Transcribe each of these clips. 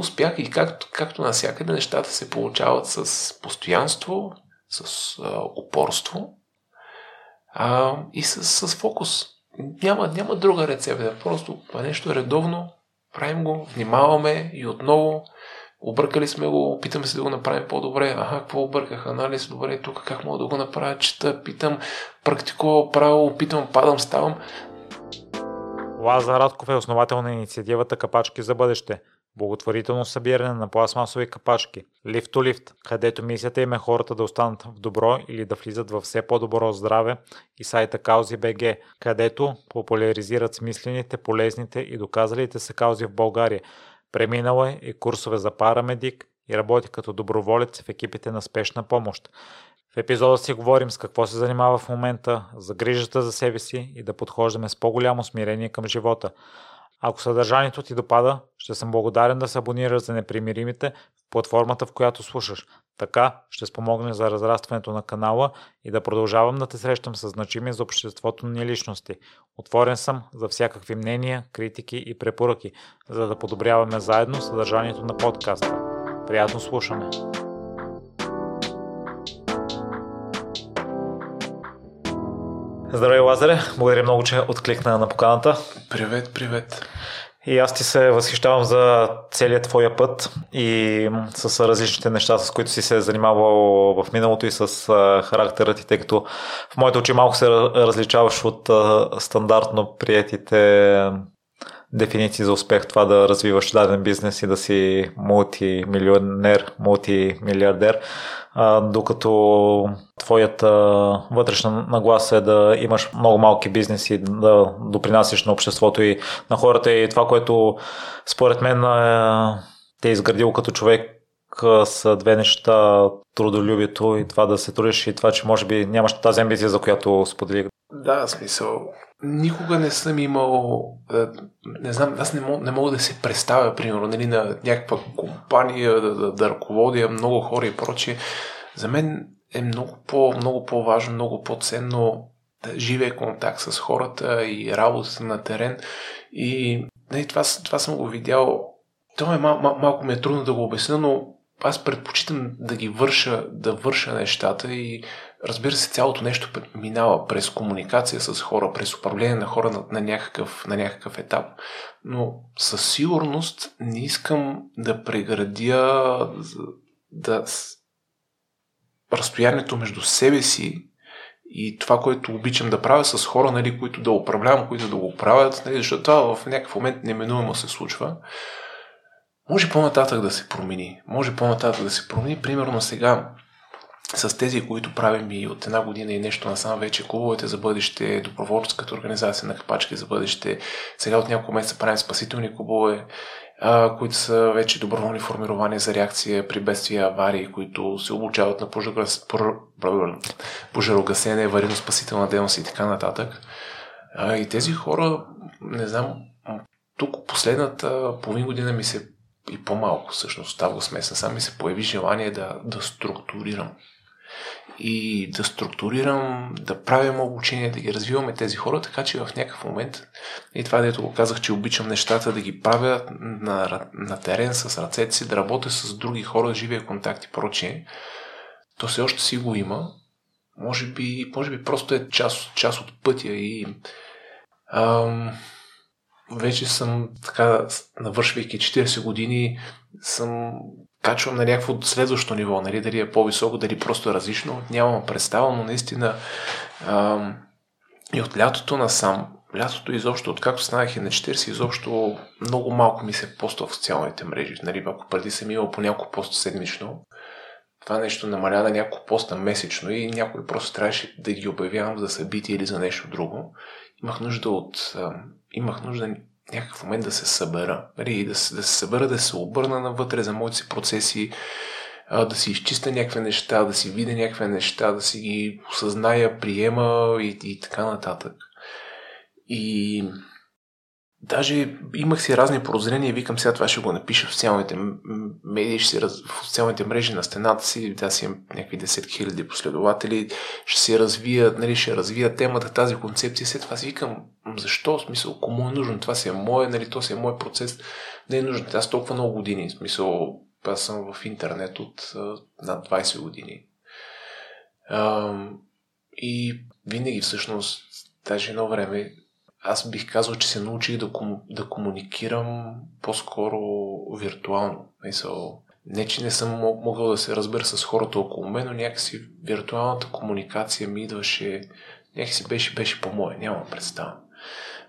успях и както, както навсякъде нещата се получават с постоянство, с а, упорство а, и с, с фокус. Няма, няма друга рецепта. Просто нещо е редовно, правим го, внимаваме и отново объркали сме го, опитаме се да го направим по-добре. Аха, какво обърках? Анализ, добре, тук как мога да го направя? Чета, питам, практикувам, правил, опитвам, падам, ставам. Лазар Радков е основател на инициативата Капачки за бъдеще благотворително събиране на пластмасови капачки, Lift to Lift, където мисията им е хората да останат в добро или да влизат в все по-добро здраве и сайта Каузи БГ, където популяризират смислените, полезните и доказалите се каузи в България. Преминала е и курсове за парамедик и работи като доброволец в екипите на спешна помощ. В епизода си говорим с какво се занимава в момента, за грижата за себе си и да подхождаме с по-голямо смирение към живота. Ако съдържанието ти допада, ще съм благодарен да се абонираш за непримиримите в платформата, в която слушаш. Така ще спомогне за разрастването на канала и да продължавам да те срещам с значими за обществото ни личности. Отворен съм за всякакви мнения, критики и препоръки, за да подобряваме заедно съдържанието на подкаста. Приятно слушане! Здравей, Лазаре! Благодаря много, че откликна на поканата. Привет, привет! И аз ти се възхищавам за целият твоя път и с различните неща, с които си се занимавал в миналото и с характера ти, тъй като в моите очи малко се различаваш от стандартно приятите дефиниции за успех, това да развиваш даден бизнес и да си мултимилионер, мултимилиардер, а, докато твоята вътрешна нагласа е да имаш много малки бизнеси, да допринасяш на обществото и на хората и това, което според мен е, те е изградил като човек са две неща трудолюбието и това да се трудиш и това, че може би нямаш тази амбиция, за която споделих. Да, смисъл никога не съм имал, не знам, аз не мога, не мога да се представя, примерно, нали, на някаква компания, да, да, да ръководя много хора и прочие. За мен е много, по, много по-важно, много по-ценно да живее контакт с хората и работата на терен. И нали, това, това съм го видял. То е мал, мал, малко ми е трудно да го обясня, но аз предпочитам да ги върша, да върша нещата и разбира се, цялото нещо минава през комуникация с хора, през управление на хора на, на, някакъв, на някакъв етап. Но със сигурност не искам да преградя да, разстоянието между себе си и това, което обичам да правя с хора, нали, които да управлявам, които да го правят, нали, защото това в някакъв момент неминуемо се случва. Може по-нататък да се промени. Може по-нататък да се промени. Примерно сега с тези, които правим и от една година и нещо насам вече, клубовете за бъдеще, доброволческата организация на капачки за бъдеще. Сега от няколко месеца правим спасителни клубове, които са вече доброволни формирования за реакция при бедствия аварии, които се обучават на пожарогасене, аварийно-спасителна дейност и така нататък. И тези хора, не знам, тук последната половин година ми се и по-малко всъщност, става смесна, сам ми се появи желание да, да структурирам и да структурирам, да правим обучение, да ги развиваме тези хора, така че в някакъв момент, и това дето го казах, че обичам нещата да ги правя на, на терен с ръцете си, да работя с други хора, живия контакт и прочее, то все още си го има. Може би, може би просто е част, част от пътя и ам, вече съм така, навършвайки 40 години, съм качвам на някакво следващо ниво, нали, дали е по-високо, дали просто е различно, нямам представа, но наистина ам, и от лятото насам, лятото изобщо, откакто станах и на 40, изобщо много малко ми се поства в социалните мрежи. Нали, ако преди съм имал по няколко поста седмично, това нещо намаля на няколко поста месечно и някой просто трябваше да ги обявявам за събитие или за нещо друго. Имах нужда от... имах нужда някакъв момент да се събера. Нали, да, да се събера, да се обърна навътре за моите си процеси, да си изчиста някакви неща, да си видя някакви неща, да си ги осъзная, приема и, и така нататък. И Даже имах си разни прозрения и викам сега това ще го напиша в социалните медии, ще си раз... в социалните мрежи на стената си, да си имам някакви 10 хиляди последователи, ще си развия, нали, ще развия темата, тази концепция. След това си викам, защо? В смисъл, кому е нужно? Това си е мое, нали, то си е мой процес. не е нужно. Аз толкова много години, в смисъл, аз съм в интернет от над 20 години. А, и винаги всъщност, даже едно време, аз бих казал, че се научих да, кому, да комуникирам по-скоро виртуално. Мисъл, не, че не съм могъл да се разбера с хората около мен, но някакси виртуалната комуникация ми идваше, някакси беше, беше по-моя, нямам представа.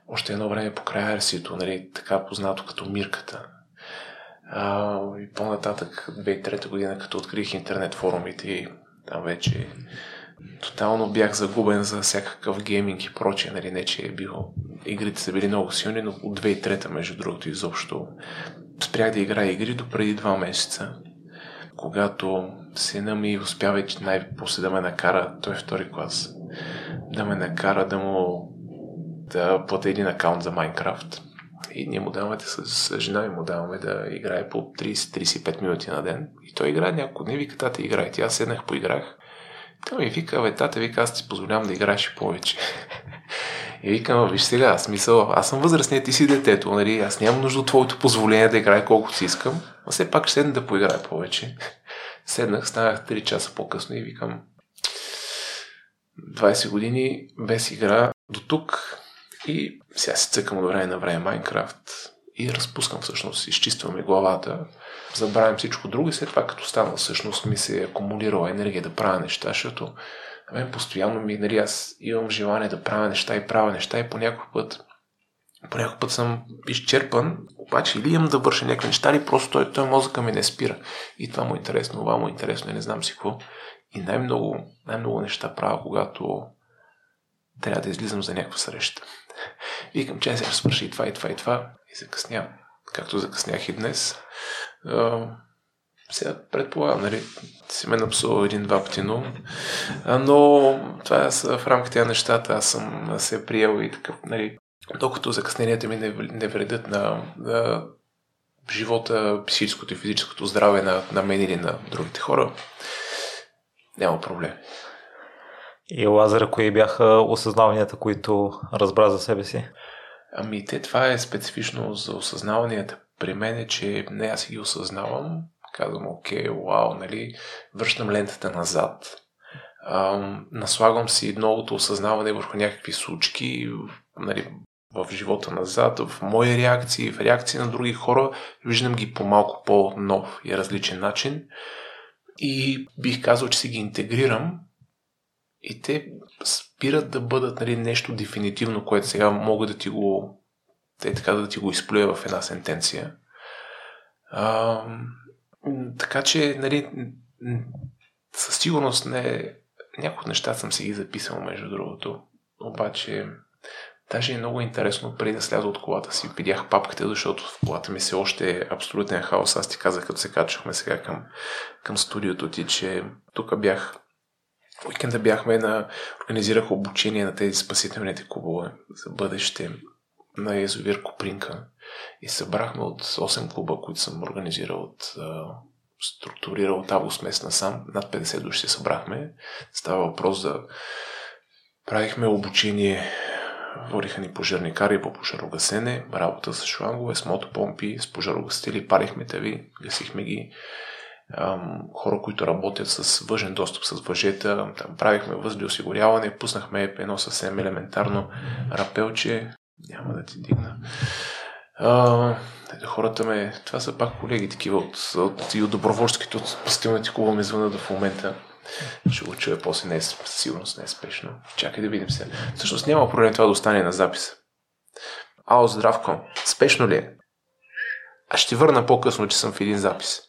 Още едно време по края Арсито, нали, така познато като Мирката. А, и по-нататък, 2003 година, като открих интернет форумите и там вече тотално бях загубен за всякакъв гейминг и прочее. Нали, не, че е било... Игрите са били много силни, но от 2003 между другото изобщо спрях да играя игри до преди два месеца, когато сина ми успя вече най-после да ме накара, той е втори клас, да ме накара да му да платя един акаунт за Майнкрафт. И ние му даваме с жена и му даваме да играе по 30-35 минути на ден. И той играе няколко дни, вика, тата, играй. Аз седнах, поиграх. Той ми вика, бе, тата, вика, аз ти позволявам да играеш повече. И викам, виж сега, смисъл, аз съм възрастният, ти си детето, нали? Аз нямам нужда от твоето позволение да играя колкото си искам, но все пак ще седна да поиграя повече. Седнах, станах 3 часа по-късно и викам, 20 години без игра до тук и сега си цъкам от време на време Майнкрафт и разпускам всъщност, изчиствам ми главата, забравям всичко друго и след това като стана всъщност ми се е акумулирала енергия да правя неща, защото на мен постоянно ми, нали, аз имам желание да правя неща и правя неща и по някой път по някой път съм изчерпан, обаче или имам да върша някакви неща, или просто той, той мозъка ми не спира. И това му е интересно, това му е интересно и не знам си какво. И най-много, най-много неща правя, когато трябва да излизам за някаква среща. Викам, че сега свърши и това, и това, и това. И закъснявам. Както закъснях и днес. Сега предполагам, нали, си ме напсувал един-два пъти, но, но това е в рамките на нещата. Аз съм се приел и такъв, нали, докато закъсненията ми не, не вредят на, на живота, психическото и физическото здраве на, на мен или на другите хора, няма проблем. И Лазара, кои бяха осъзнаванията, които разбра за себе си? Ами те, това е специфично за осъзнаванията. При мен е, че не аз си ги осъзнавам, казвам, окей, вау, нали, връщам лентата назад, ам, наслагвам си новото осъзнаване върху някакви случки, нали, в живота назад, в мои реакции, в реакции на други хора, виждам ги по малко по-нов и различен начин. И бих казал, че си ги интегрирам и те спират да бъдат нали, нещо дефинитивно, което сега мога да ти го те така да ти го изплюя в една сентенция. А, така че, нали, със сигурност не... Някои от неща съм си ги записал, между другото. Обаче, даже е много интересно, преди да сляза от колата си, видях папката, защото в колата ми се още е абсолютен хаос. Аз ти казах, като се качвахме сега към, към студиото ти, че тук бях уикенда бяхме на... Организирах обучение на тези спасителните клубове за бъдеще на язовир Копринка и събрахме от 8 клуба, които съм организирал от структурирал от август месец насам. Над 50 души се събрахме. Става въпрос за правихме обучение Водиха ни пожарникари по пожарогасене, работа с шлангове, с мотопомпи, с пожарогасители, парихме ви, гасихме ги. Ам, хора, които работят с въжен достъп с въжета, там правихме възли осигуряване, пуснахме едно съвсем елементарно рапелче, няма да ти дигна. А, хората ме, това са пак колеги такива от, от, и от доброволческите, от спасителните клуба ме звънат в момента. Ще го чуя после, не е, сигурност не е спешно. Чакай да видим се. Всъщност няма проблем това да остане на запис. Ало, здравко. Спешно ли е? А ще върна по-късно, че съм в един запис.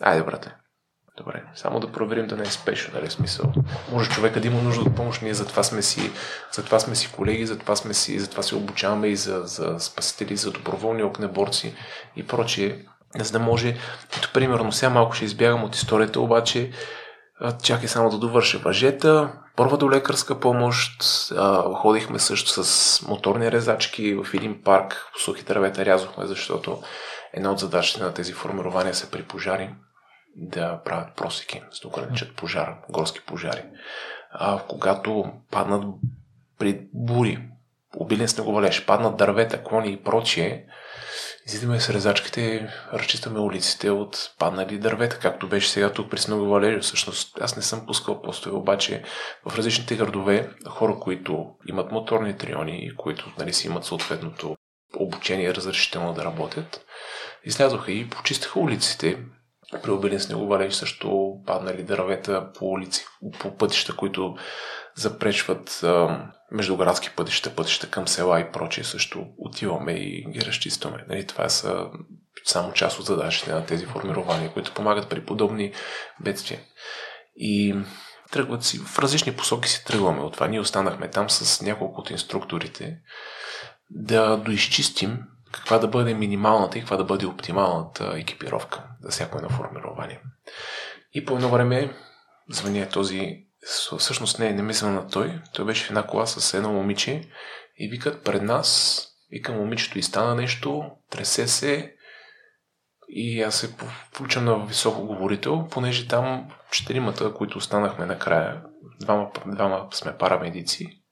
Айде, брате. Добре, само да проверим да не е спешно, нали смисъл. Може човека да има нужда от помощ, ние затова сме си, затова сме си колеги, затова сме си, затова се обучаваме и за, за спасители, за доброволни огнеборци и прочие. За да може, ето примерно сега малко ще избягам от историята, обаче чакай само да довърша въжета, първа до лекарска помощ, ходихме също с моторни резачки в един парк, сухи дървета рязохме, защото една от задачите на тези формирования са при пожари да правят просеки, за да ограничат пожар, горски пожари. А, когато паднат при бури, обилен снеговалеж, паднат дървета, клони и прочие, излизаме с резачките, разчистваме улиците от паднали дървета, както беше сега тук при Сного Валерия. Всъщност аз не съм пускал постове, обаче в различните градове хора, които имат моторни триони и които нали, си имат съответното обучение разрешително да работят, излязоха и почистиха улиците. При обилен снеговалеж също паднали дървета по улици, по пътища, които запречват а, междуградски пътища, пътища към села и прочие, също отиваме и ги разчистваме. Нали, това са само част от задачите на тези формирования, които помагат при подобни бедствия. И тръгват си, в различни посоки си тръгваме от това. Ние останахме там с няколко от инструкторите да доизчистим каква да бъде минималната и каква да бъде оптималната екипировка за всяко едно формирование. И по едно време звъня този всъщност не, не мисля на той. Той беше в една кола с едно момиче и викат пред нас, вика момичето и стана нещо, тресе се и аз се включам на високо говорител, понеже там четиримата, които останахме накрая, двама, двама сме парамедици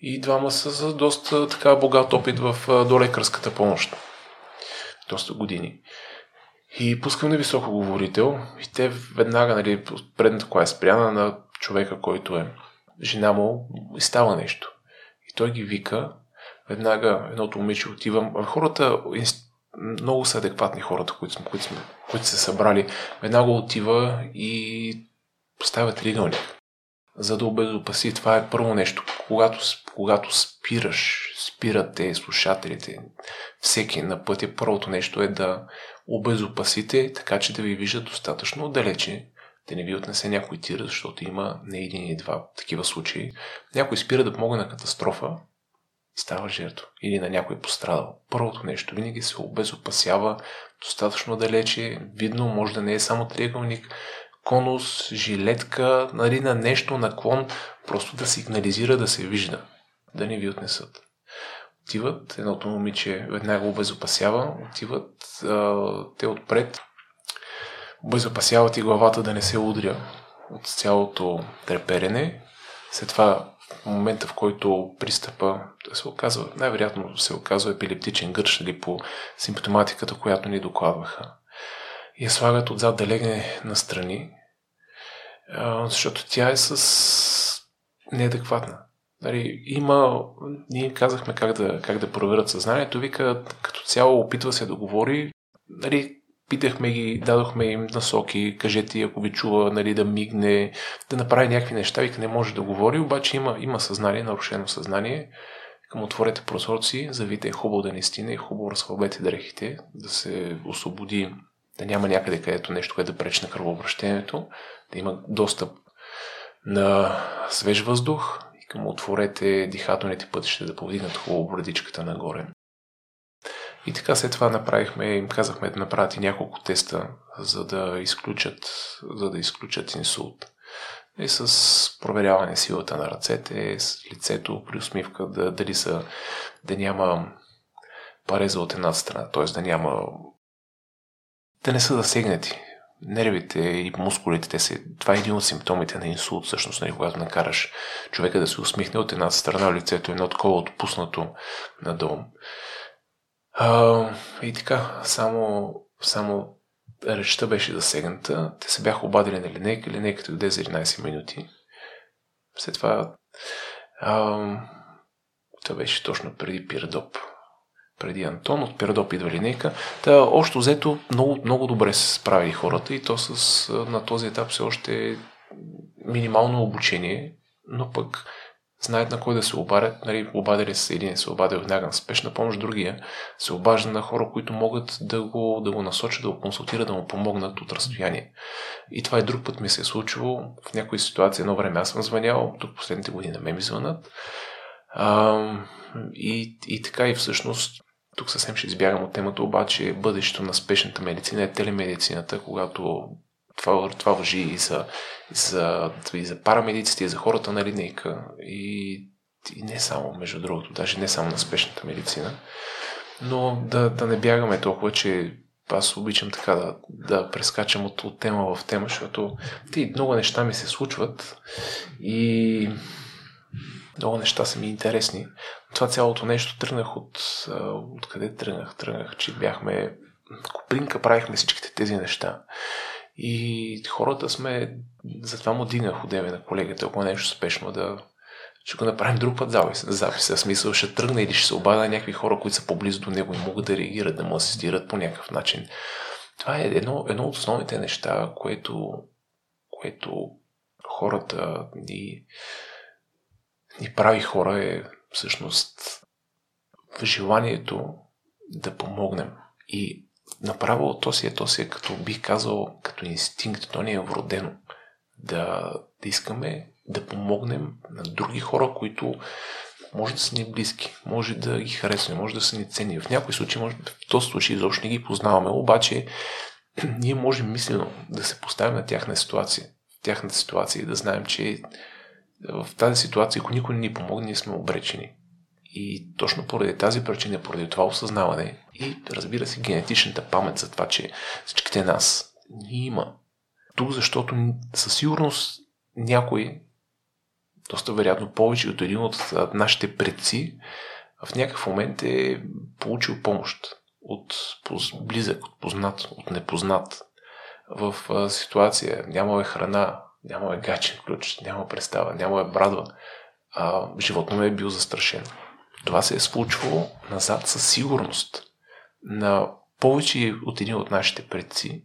и двама са за доста така богат опит в долекарската помощ. Доста години. И пускам на високо говорител и те веднага, нали, предната кола е спряна на човека, който е жена му и става нещо. И той ги вика, веднага едното момиче отива. Хората, много са адекватни хората, които, сме, които, сме, които са събрали. Веднага отива и поставя тригълник, за да обезопаси. Това е първо нещо. Когато, когато спираш, спират те слушателите, всеки на пътя, първото нещо е да обезопасите, така че да ви виждат достатъчно отдалече, да не ви отнесе някой тир, защото има не един и два такива случаи. Някой спира да помогне на катастрофа става жертва. Или на някой пострадал. Първото нещо винаги се обезопасява достатъчно далече. Видно може да не е само триъгълник, конус, жилетка, нали, на нещо, наклон, просто да сигнализира да се вижда, да не ви отнесат. Отиват, едното момиче веднага обезопасява, отиват а, те отпред, обезопасяват и главата да не се удря от цялото треперене. След това, в момента в който пристъпа, да се оказва, най-вероятно се оказва епилептичен гърш или по симптоматиката, която ни докладваха. Я слагат отзад да легне настрани, защото тя е с неадекватна. Нали, има, ние казахме как да, как да проверят съзнанието, вика като цяло опитва се да говори, нали, Питахме ги, дадохме им насоки, кажете ако ви чува, нали, да мигне, да направи някакви неща, вика не може да говори, обаче има, има съзнание, нарушено съзнание. Към отворете прозорци, завите е хубаво да не стине, е хубаво разхлабете дрехите, да се освободи, да няма някъде където нещо, което да пречи на кръвообращението, да има достъп на свеж въздух към отворете дихателните пътища да повдигнат хубаво брадичката нагоре. И така след това направихме, им казахме да направят и няколко теста, за да изключат, за да изключат инсулт. И с проверяване силата на ръцете, с лицето, при усмивка, да, дали са, да няма пареза от една страна, т.е. да няма да не са засегнати. Нервите и мускулите, те са, това е един от симптомите на инсулт, всъщност, нали, когато накараш човека да се усмихне от една страна, лицето е едно такова отпуснато надолу. А, и така, само, само речта беше засегната. Те се бяха обадили на линейка. Линейката дойде за 11 минути. След това а, това беше точно преди Пирдоп. Преди Антон, от Пирдоп идва линейка. Та, още взето, много, много добре се справи хората и то с, на този етап все още минимално обучение, но пък знаят на кой да се обадят. Нали, обадили се един, се обадил веднага на спешна помощ, другия се обажда на хора, които могат да го, да го насочат, да го консултират, да му помогнат от разстояние. И това и друг път ми се е случило. В някои ситуации едно време аз съм звънял, тук последните години ме ми звънат. А, и, и така и всъщност тук съвсем ще избягам от темата, обаче бъдещето на спешната медицина е телемедицината, когато това, това въжи и за, за, и за парамедиците, и за хората на линейка. И, и не само, между другото, даже не само на спешната медицина. Но да, да не бягаме толкова, че аз обичам така да, да прескачам от, от тема в тема, защото ти много неща ми се случват и много неща са ми интересни. Това цялото нещо тръгнах от... Откъде тръгнах? Тръгнах, че бяхме... Купринка правихме всичките тези неща. И хората сме... Затова му дигнах одеве на колегата, ако е нещо спешно да ще го направим друг път запис, записа. В смисъл ще тръгне или ще се обада някакви хора, които са поблизо до него и могат да реагират, да му асистират по някакъв начин. Това е едно, едно от основните неща, което, което хората ни, ни прави хора е всъщност в желанието да помогнем. И направо то си е, то си е като бих казал, като инстинкт, то ни е вродено да, да искаме да помогнем на други хора, които може да са ни близки, може да ги харесваме, може да са ни ценни. В някои случаи, може, в този случай изобщо не ги познаваме, обаче ние можем мислено да се поставим на тяхна ситуация, в тяхната ситуация и да знаем, че в тази ситуация, ако никой не ни помогне, ние сме обречени. И точно поради тази причина, поради това осъзнаване и разбира се генетичната памет за това, че всичките нас ни има. Тук, защото със сигурност някой доста вероятно повече от един от нашите предци, в някакъв момент е получил помощ от близък, от познат, от непознат. В ситуация нямаме храна, нямаме гачен ключ, няма представа, нямаме брадва. А, животно ме е бил застрашен. Това се е случвало назад със сигурност на повече от един от нашите предци.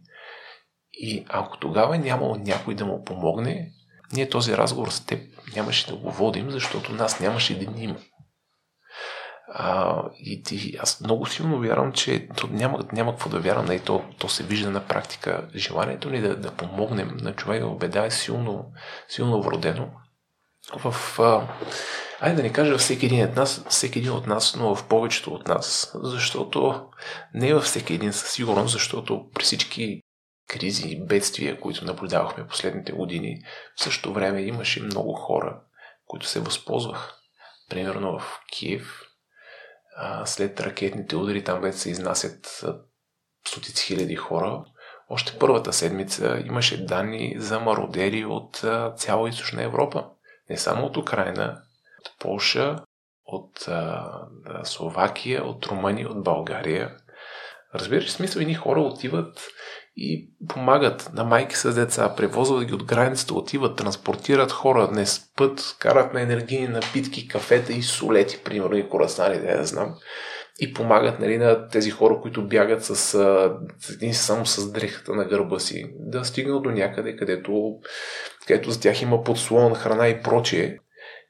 И ако тогава е нямало някой да му помогне, ние този разговор с теб нямаше да го водим, защото нас нямаше да ни има. А, и, и аз много силно вярвам, че то няма, няма какво да вярвам, и нали, то, то се вижда на практика. Желанието ни да, да помогнем на човека в беда е силно, силно вродено. В, а, айде да не кажа всеки един от нас, всеки един от нас, но в повечето от нас, защото не е във всеки един със сигурност, защото при всички кризи и бедствия, които наблюдавахме последните години, в същото време имаше много хора, които се възползваха. Примерно в Киев, след ракетните удари, там вече се изнасят стотици хиляди хора. Още първата седмица имаше данни за мародери от цяла източна Европа. Не само от Украина, от Полша, от Словакия, от Румъния, от България. Разбираш, смисъл, едни хора отиват и помагат на майки с деца, превозват ги от границата, отиват, транспортират хора, не спът, карат на енергийни напитки, кафета и солети, примерно, и корасани, да я знам. И помагат нали, на тези хора, които бягат с, един само с дрехата на гърба си, да стигнат до някъде, където, където за тях има подслон, храна и прочие.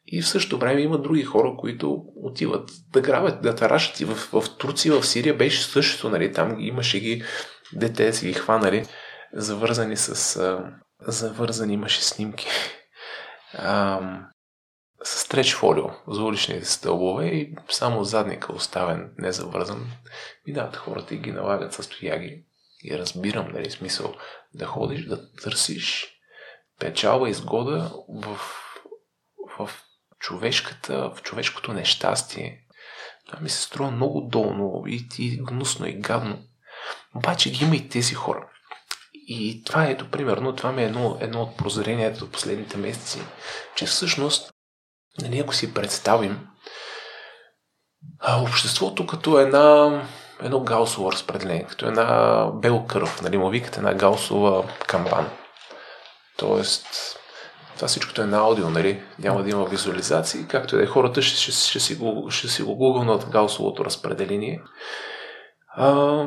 И в същото време има други хора, които отиват да грабят, да тарашат. И в, в Турция, в Сирия беше същото, нали, там имаше ги дете си ги хванали, завързани с... А, завързани имаше снимки. А, с треч фолио за уличните стълбове и само задника оставен, не завързан. Минават хората и ги налагат с тояги. И разбирам, нали, смисъл да ходиш, да търсиш печалба, изгода в, в човешката, в човешкото нещастие. Това ми се струва много долно и, и гнусно и гадно. Обаче ги има и тези хора. И това ето, примерно, това ми е едно, едно от прозренията от последните месеци, че всъщност, нали, ако си представим а, обществото като една, едно гаусово разпределение, като една бел кръв, нали, му викат една гаусова камбана. Тоест, това всичкото е на аудио, нали? Няма да има визуализации, както и да е. Хората ще, ще, ще, си го, ще си го гугълнат гаусовото разпределение. А,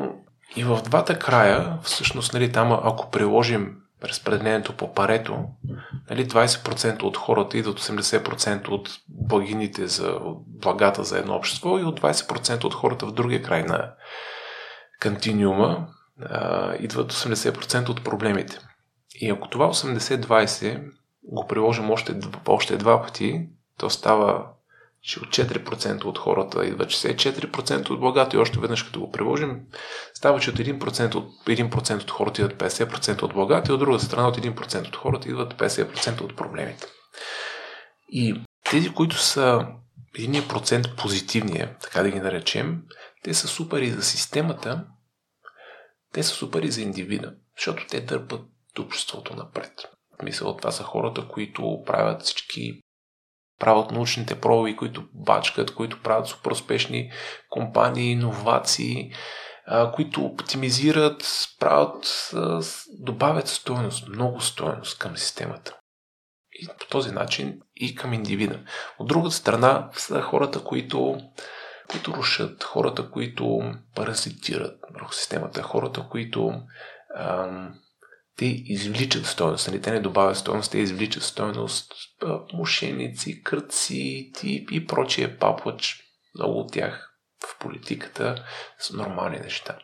и в двата края, всъщност, нали, там, ако приложим разпределението по парето, нали, 20% от хората идват 80% от благините за благата за едно общество и от 20% от хората в другия край на кантиниума а, идват 80% от проблемите. И ако това 80-20 го приложим още, още два пъти, то става че от 4% от хората идва 64% от благата и още веднъж като го приложим, става, че от 1% от, 1% от хората идват 50% от благата и от друга страна от 1% от хората идват 50% от проблемите. И тези, които са 1% позитивния, така да ги наречем, те са супери за системата, те са супери за индивида, защото те дърпат обществото напред. Мисля, това са хората, които правят всички правят научните проби, които бачкат, които правят супер успешни компании, иновации, които оптимизират, правят, добавят стоеност, много стоеност към системата. И по този начин и към индивида. От другата страна са хората, които, които рушат, хората, които паразитират върху системата, хората, които ам, те извличат стоеност, нали? те не добавят стоеност, те извличат стоеност, мошеници, кръци и, и прочие паплач, много от тях в политиката са нормални неща.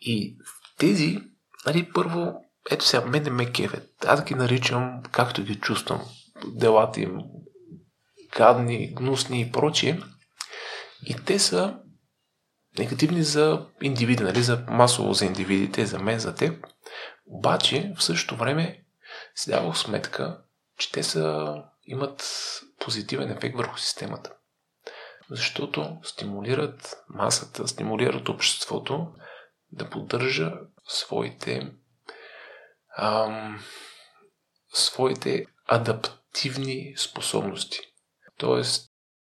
И тези, нали, първо, ето сега, мене ме кевет. Аз ги наричам, както ги чувствам, делата им гадни, гнусни и прочие. И те са негативни за индивида, нали, за масово за индивидите, за мен, за теб. Обаче, в същото време, си давах сметка, че те са, имат позитивен ефект върху системата. Защото стимулират масата, стимулират обществото да поддържа своите ам, своите адаптивни способности. Тоест,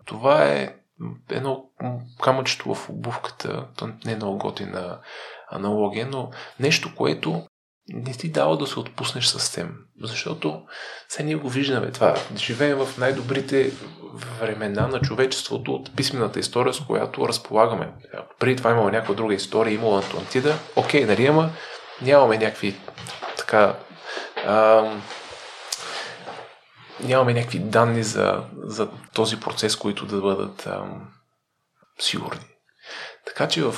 това е едно камъчето в обувката, не е много готина аналогия, но нещо, което не ти дава да се отпуснеш съвсем. Защото сега ние го виждаме това. Живеем в най-добрите времена на човечеството от писмената история, с която разполагаме. Преди това имало някаква друга история, имало Атлантида. Окей, нали, ама нямаме някакви така а, нямаме някакви данни за, за този процес, които да бъдат а, сигурни. Така че в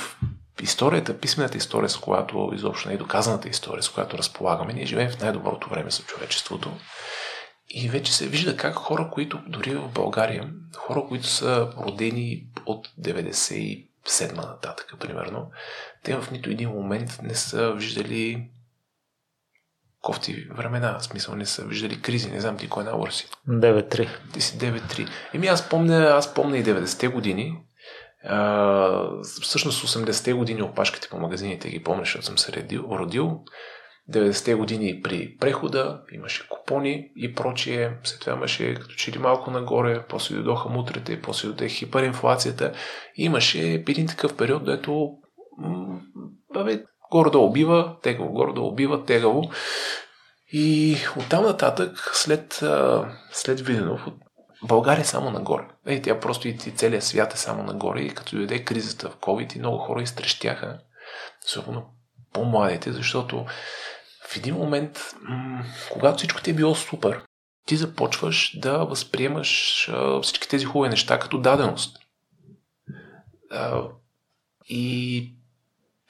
историята, писмената история, с която изобщо не е доказаната история, с която разполагаме, ние живеем в най-доброто време за човечеството. И вече се вижда как хора, които дори в България, хора, които са родени от 97 нататък, примерно, те в нито един момент не са виждали кофти времена. В смисъл не са виждали кризи. Не знам ти кой набор си. 9-3. Ти си 9-3. Еми аз помня, аз помня и 90-те години. Всъщност 80-те години опашките по магазините ги помня, защото съм се родил. родил. 90-те години при прехода имаше купони и прочие. След това имаше като че ли малко нагоре, после дойдоха мутрите, после дойде хиперинфлацията. И имаше един такъв период, дето бе, горе да убива, тегаво, горе да убива, тегаво. И оттам нататък, след, след Виденов, България е само нагоре. Ей, тя просто и целият свят е само нагоре. И като дойде кризата в COVID и много хора изтрещяха, особено по-младите, защото в един момент, когато всичко ти е било супер, ти започваш да възприемаш всички тези хубави неща като даденост. И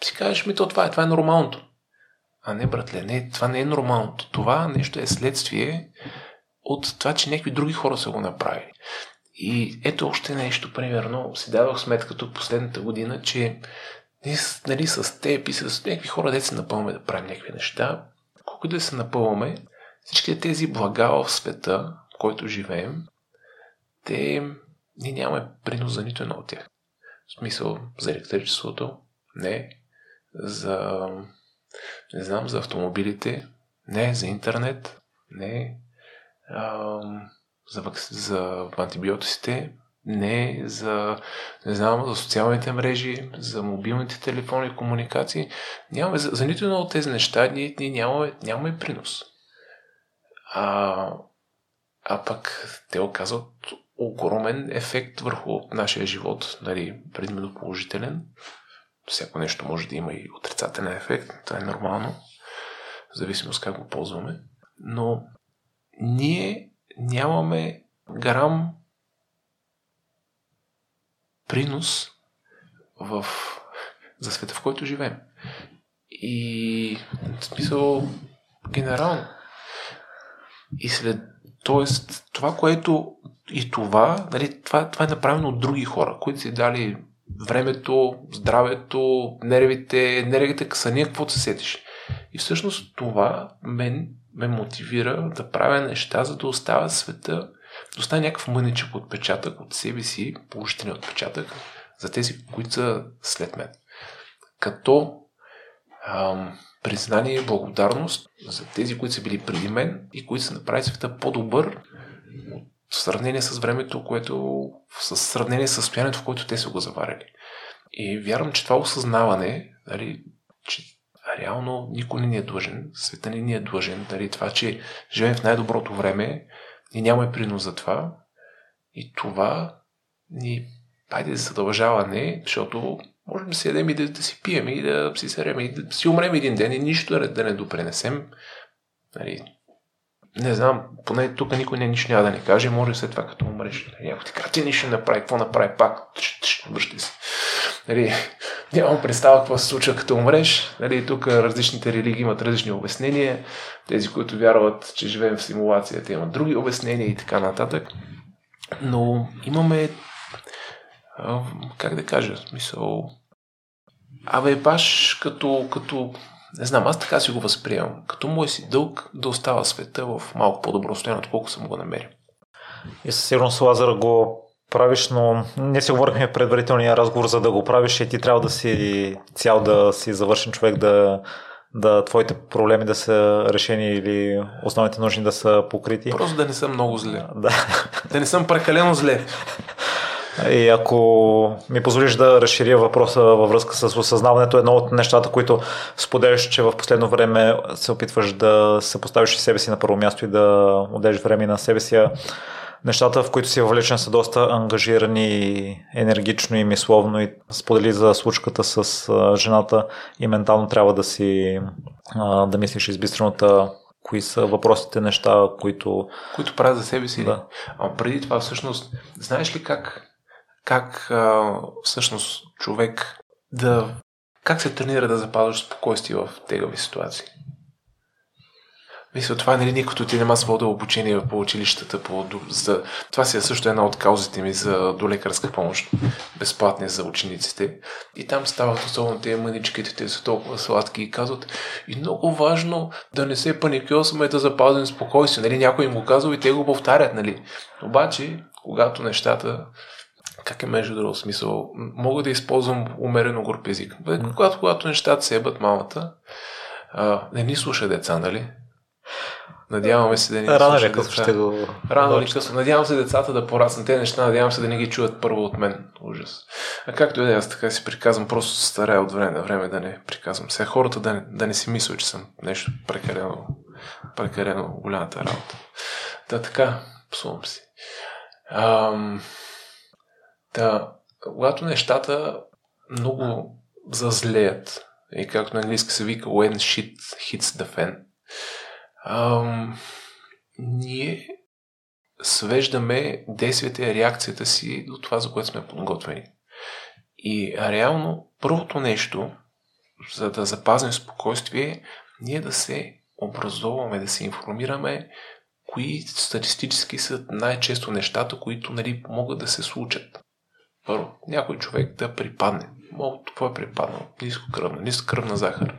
си кажеш, ми то това е, това е нормалното. А не, братле, не, това не е нормалното. Това нещо е следствие от това, че някакви други хора са го направили. И ето още нещо, примерно, си давах сметка тук последната година, че нали, с теб и с някакви хора, де се напълваме да правим някакви неща, колкото да се напълваме, всички тези блага в света, в който живеем, те ние нямаме принос за нито едно от тях. В смисъл за електричеството, не, за не знам, за автомобилите, не, за интернет, не, а, за, за антибиотиците, не за, не знам, за социалните мрежи, за мобилните телефони, комуникации. Нямаме, за, за нито едно от тези неща ние, ние нямаме, нямаме принос. А, а пък те оказват огромен ефект върху нашия живот, нали, предимно положителен всяко нещо може да има и отрицателен ефект, това е нормално, в зависимост как го ползваме, но ние нямаме грам принос в, за света, в който живеем. И в смисъл генерално. И след, т.е. това, което и това, нали, това, това е направено от други хора, които си дали времето, здравето, нервите, енергията, късания, какво се сетиш. И всъщност това мен ме мотивира да правя неща, за да оставя света, да остане някакъв мъничък отпечатък от себе си, положителен отпечатък за тези, които са след мен. Като ам, признание и благодарност за тези, които са били преди мен и които са направили света по-добър в сравнение с времето, което, в сравнение с състоянието, в което те са го заварили. И вярвам, че това осъзнаване, нали, че реално никой не ни е длъжен, света не ни е длъжен, нали, това, че живеем в най-доброто време и нямаме принос за това. И това ни пайде за задължаване, защото можем да си ядем и да, да си пием и да си серем и да си умрем един ден и нищо да, не допренесем. Нали, не знам, поне тук никой не нищо няма да ни каже, може след това като умреш. Нали, ако ти кажа, ти нищо не направи, какво направи пак, връщай се. Нали, нямам представа какво се случва като умреш. Нали, тук различните религии имат различни обяснения. Тези, които вярват, че живеем в симулацията, имат други обяснения и така нататък. Но имаме, как да кажа, смисъл, абе, баш като, като не знам, аз така си го възприемам. Като му е си дълг да остава света в малко по-добро състояние, отколко съм го намерил. И със сигурност Лазар го правиш, но не си говорихме в предварителния разговор, за да го правиш и ти трябва да си цял да си завършен човек, да, да твоите проблеми да са решени или основните нужни да са покрити. Просто да не съм много зле. Да. Да не съм прекалено зле. И ако ми позволиш да разширя въпроса във връзка с осъзнаването, едно от нещата, които споделяш, че в последно време се опитваш да се поставиш себе си на първо място и да отдеш време на себе си, нещата, в които си въвлечен са доста ангажирани енергично и мисловно и сподели за случката с жената и ментално трябва да си да мислиш избистрената кои са въпросите неща, които... Които правят за себе си. Да. А преди това всъщност, знаеш ли как как а, всъщност човек да. Как се тренира да запазваш спокойствие в тегави ситуации? Мисля, това нали, никото ти нема своето обучение по училищата. По, за, това си е също една от каузите ми за долекарска помощ, безплатни за учениците. И там стават особено тези мъничките, те са толкова сладки и казват и много важно да не се паникьосваме да запазим спокойствие. Нали, някой им го казва и те го повтарят. Нали. Обаче, когато нещата как е между другото смисъл? Мога да използвам умерено груп език. Когато, когато нещата се ебат мамата, а, не ни слуша деца, нали? Надяваме се да ни Рано ли късно ще го... Рано или късно. Надявам се децата да пораснат те неща, надявам се да не ги чуят първо от мен. Ужас. А както и да е, аз така си приказвам, просто се старая от време на време да не приказвам. Сега хората да не, да не си мислят, че съм нещо прекалено, прекалено голямата работа. Да, така, псувам си. Ам... Да, когато нещата много зазлеят, и както на английски се вика when shit hits the fan, ам, ние свеждаме действията и реакцията си до това, за което сме подготвени. И реално първото нещо, за да запазим спокойствие, ние да се образоваме, да се информираме кои статистически са най-често нещата, които нали, могат да се случат. Първо, някой човек да припадне. Мога, това е припаднал. Ниско кръвна, ниска кръвна захар.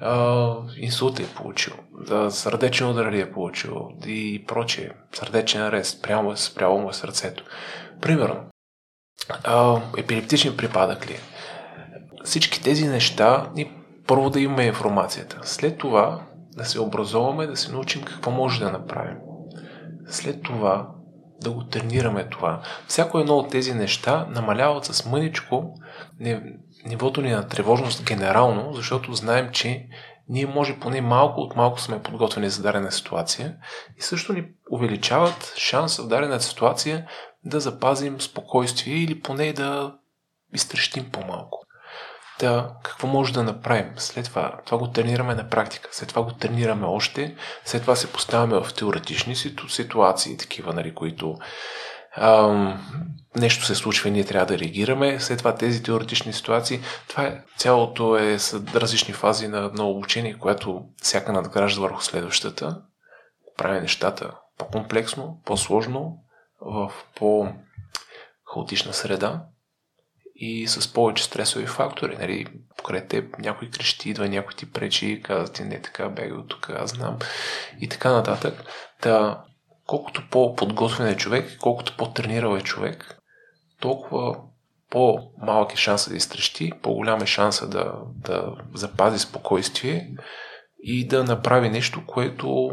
А, инсулт е получил. Да, сърдечен удар ли е получил. И прочее. Сърдечен арест. Прямо, спряло му е сърцето. Примерно. А, епилептичен припадък ли е? Всички тези неща ни първо да имаме информацията. След това да се образоваме, да се научим какво може да направим. След това да го тренираме това. Всяко едно от тези неща намаляват с мъничко нивото ни на тревожност генерално, защото знаем, че ние може поне малко от малко сме подготвени за дадена ситуация и също ни увеличават шанса в дадена ситуация да запазим спокойствие или поне да изтрещим по-малко. Та, какво може да направим? След това, това го тренираме на практика, след това го тренираме още, след това се поставяме в теоретични ситуации, такива, нали, които ам, нещо се случва и ние трябва да реагираме. След това тези теоретични ситуации, това е, цялото е с различни фази на, на обучение, което всяка надгражда върху следващата, прави нещата по-комплексно, по-сложно, в по-хаотична среда и с повече стресови фактори. Нали, покрай теб някой крещи, идва някой ти пречи, казва ти не така, бега от тук, аз знам и така нататък. Та, колкото по-подготвен е човек, колкото по-тренирал е човек, толкова по-малък е шанса да изтрещи, по-голям е шанса да, да запази спокойствие и да направи нещо, което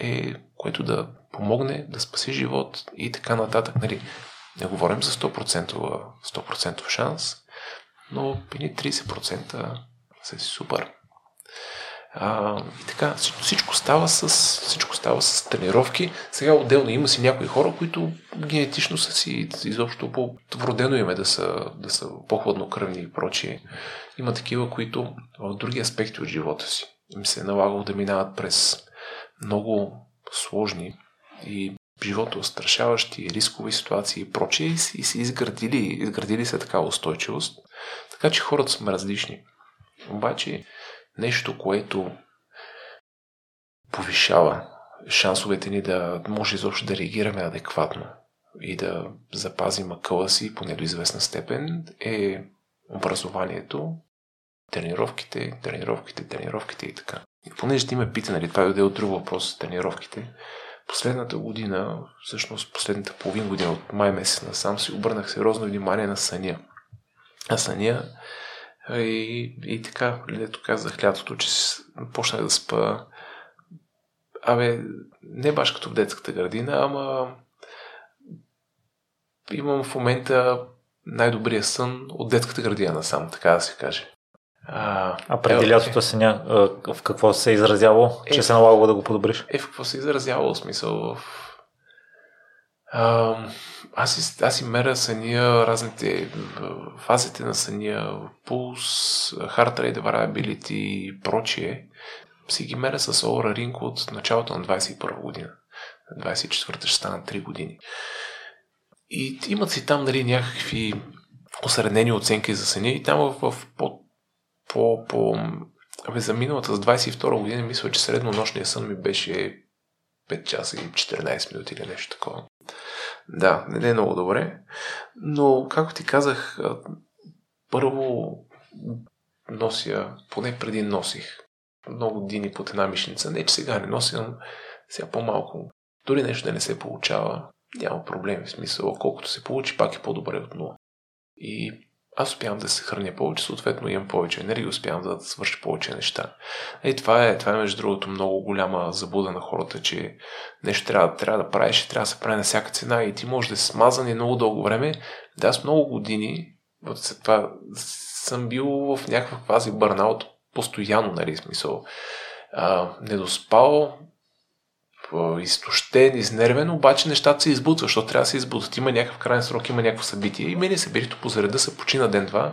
е, което да помогне да спаси живот и така нататък. Нали, не говорим за 100%, 100% шанс, но едни 30% са си супер. А, и така, всичко става, с, всичко става с тренировки. Сега отделно има си някои хора, които генетично са си изобщо по-вродено им е да са, да са по-хладнокръвни и прочие. Има такива, които в други аспекти от живота си им се е налагало да минават през много сложни и живото острашаващи рискови ситуации и прочие и си изградили, изградили се такава устойчивост. Така че хората сме различни. Обаче нещо, което повишава шансовете ни да може изобщо да реагираме адекватно и да запазим акъла си поне до известна степен е образованието, тренировките, тренировките, тренировките и така. И понеже ти ме пита, нали, това е от друг въпрос, тренировките, последната година, всъщност последната половин година от май месец насам си обърнах сериозно внимание на съня. А съня и, и така, лето казах лятото, че почнах да спа. Абе, не баш като в детската градина, ама имам в момента най-добрия сън от детската градина насам, така да се каже. А, а преди е, лятото е, ня... в какво се е изразявало, е, че се налагало да го подобриш? Е, в какво се е изразявало, в смисъл в... Аз, си, аз си меря съня, разните фазите на съня, пулс, heart rate variability и прочие. Си ги меря с Aura Ring от началото на 21 година. 24-та ще стана 3 години. И имат си там нали, някакви осреднени оценки за съня и там в, в по, по, по Абе, за миналата, с 22 година, мисля, че среднонощния сън ми беше 5 часа и 14 минути или нещо такова. Да, не е много добре. Но, както ти казах, първо нося, поне преди носих много дини под една мишница. Не, че сега не нося, сега по-малко. Дори нещо да не се получава, няма проблеми. В смисъл, колкото се получи, пак е по-добре от нула. И аз успявам да се храня повече, съответно имам повече енергия, успявам да свърша повече неща. И това е, това е между другото много голяма забуда на хората, че нещо трябва, трябва да правиш и трябва да се прави на всяка цена и ти можеш да си смазан и много дълго време. Да, аз много години, след това съм бил в някаква фази бърнаут постоянно, нали, смисъл. А, недоспал, изтощен, изнервен, обаче нещата се избутват, защото трябва да се избутват. Има някакъв крайен срок, има някакво събитие. И мене се берито по зареда, се почина ден-два,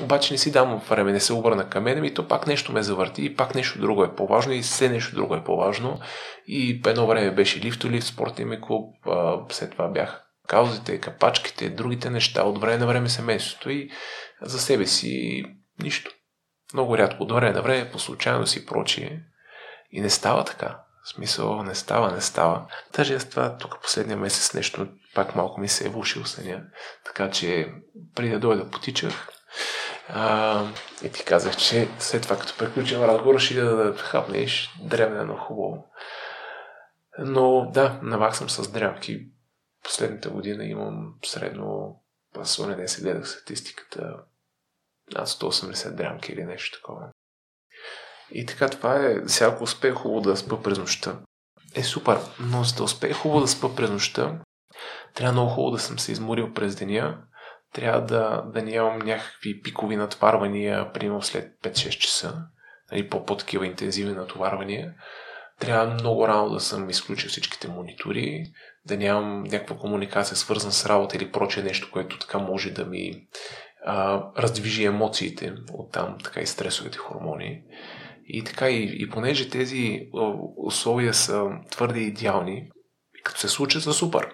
обаче не си дам време, не се обърна към мен, и то пак нещо ме завърти, и пак нещо друго е по-важно, и все нещо друго е по-важно. И едно време беше лифто лифт, спортния ми клуб, а, след това бях каузите, капачките, другите неща, от време на време семейството и за себе си нищо. Много рядко, от време на време, по случайност и прочие. И не става така. В смисъл, не става, не става. Даже аз това тук последния месец нещо пак малко ми се е влушил съня. Така че преди да дойда потичах. А, и ти казах, че след това като приключим разговора ще да, да хапнеш древнено хубаво. Но да, навак съм с дрямки. Последната година имам средно, аз не се гледах статистиката, над 180 дрямки или нещо такова. И така това е, сега ако успее хубаво да спа през нощта, е супер, но за да успее хубаво да спа през нощта, трябва много хубаво да съм се изморил през деня, трябва да, да нямам някакви пикови натварвания, примерно след 5-6 часа, нали, по-такива интензивни натоварвания. Трябва много рано да съм изключил всичките монитори, да нямам някаква комуникация свързана с работа или прочее нещо, което така може да ми а, раздвижи емоциите от там, така и стресовите хормони. И така, и, и понеже тези условия са твърде идеални, като се случат са супер.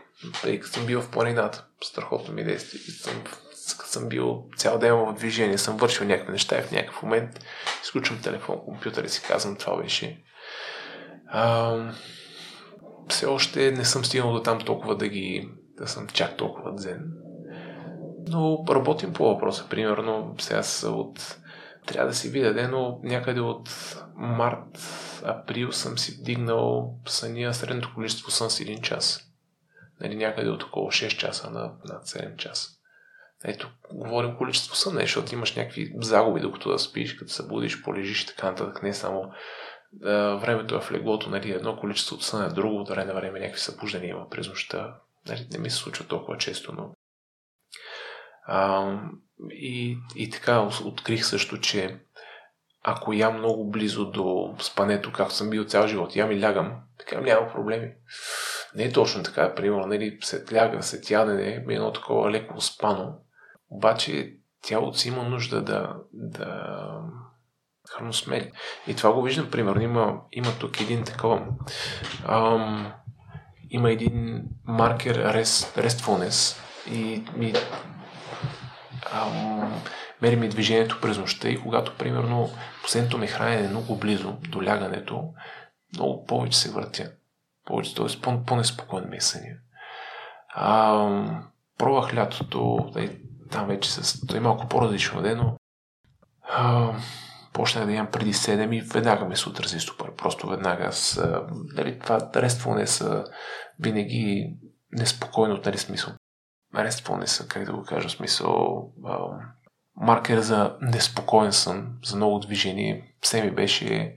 И като съм бил в планината, страхотно ми действие. Съм, като съм бил цял ден в движение, съм вършил някакви неща и в някакъв момент изключвам телефон, компютър и си казвам, това беше. А, все още не съм стигнал до там толкова да ги, да съм чак толкова дзен. Но работим по въпроса. Примерно, сега са от трябва да си видя, но някъде от март, април съм си дигнал съня средното количество сън с 1 час. Нали, някъде от около 6 часа на над 7 часа. Ето, говорим количество сън, не, защото имаш някакви загуби докато да спиш, като се будиш, полежиш и така нататък. Не само да, времето е в леглото, нали, едно количество от сън е друго, от време на време някакви събуждания има през нощта. Нали, не ми се случва толкова често, но... А, и, и така открих също, че ако ям много близо до спането, както съм бил цял живот, ям и лягам, така няма проблеми. Не е точно така, примерно, нали, след ляга, след ядене, ми е едно такова леко спано, обаче тялото си има нужда да, да храносмели. И това го виждам, примерно, има, има тук един такова, ам, има един маркер rest, restfulness и ми ам, мери ми движението през нощта и когато, примерно, последното ми хранене е много близо до лягането, много повече се въртя. Повече, т.е. По- по-неспокойно ми е съня. А, пробвах лятото, там вече с... Той е малко по-различно ден, но а, почнах да ям преди 7 и веднага ме се отрази стопър. Просто веднага с... Дали, това рестване са винаги неспокойно, нали смисъл. Рестване са, как да го кажа, смисъл... А, маркер за неспокоен сън, за много движение. Все ми беше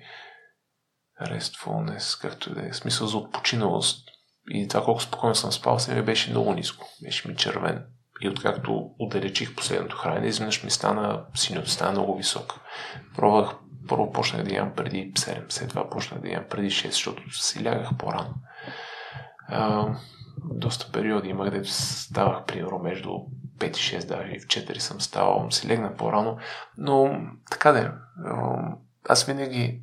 restfulness, както и да е, смисъл за отпочиналост. И това колко спокойно съм спал, се ми беше много ниско. Беше ми червен. И откакто отдалечих последното хранене, изведнъж ми стана синьото, стана много висок. Пробвах, първо почнах да ям преди 7, след това почнах да ям преди 6, защото си лягах по-рано. Доста периоди имах, където ставах примерно между 5 и 6, даже и в 4 съм ставал, си легна по-рано, но така да е. Аз винаги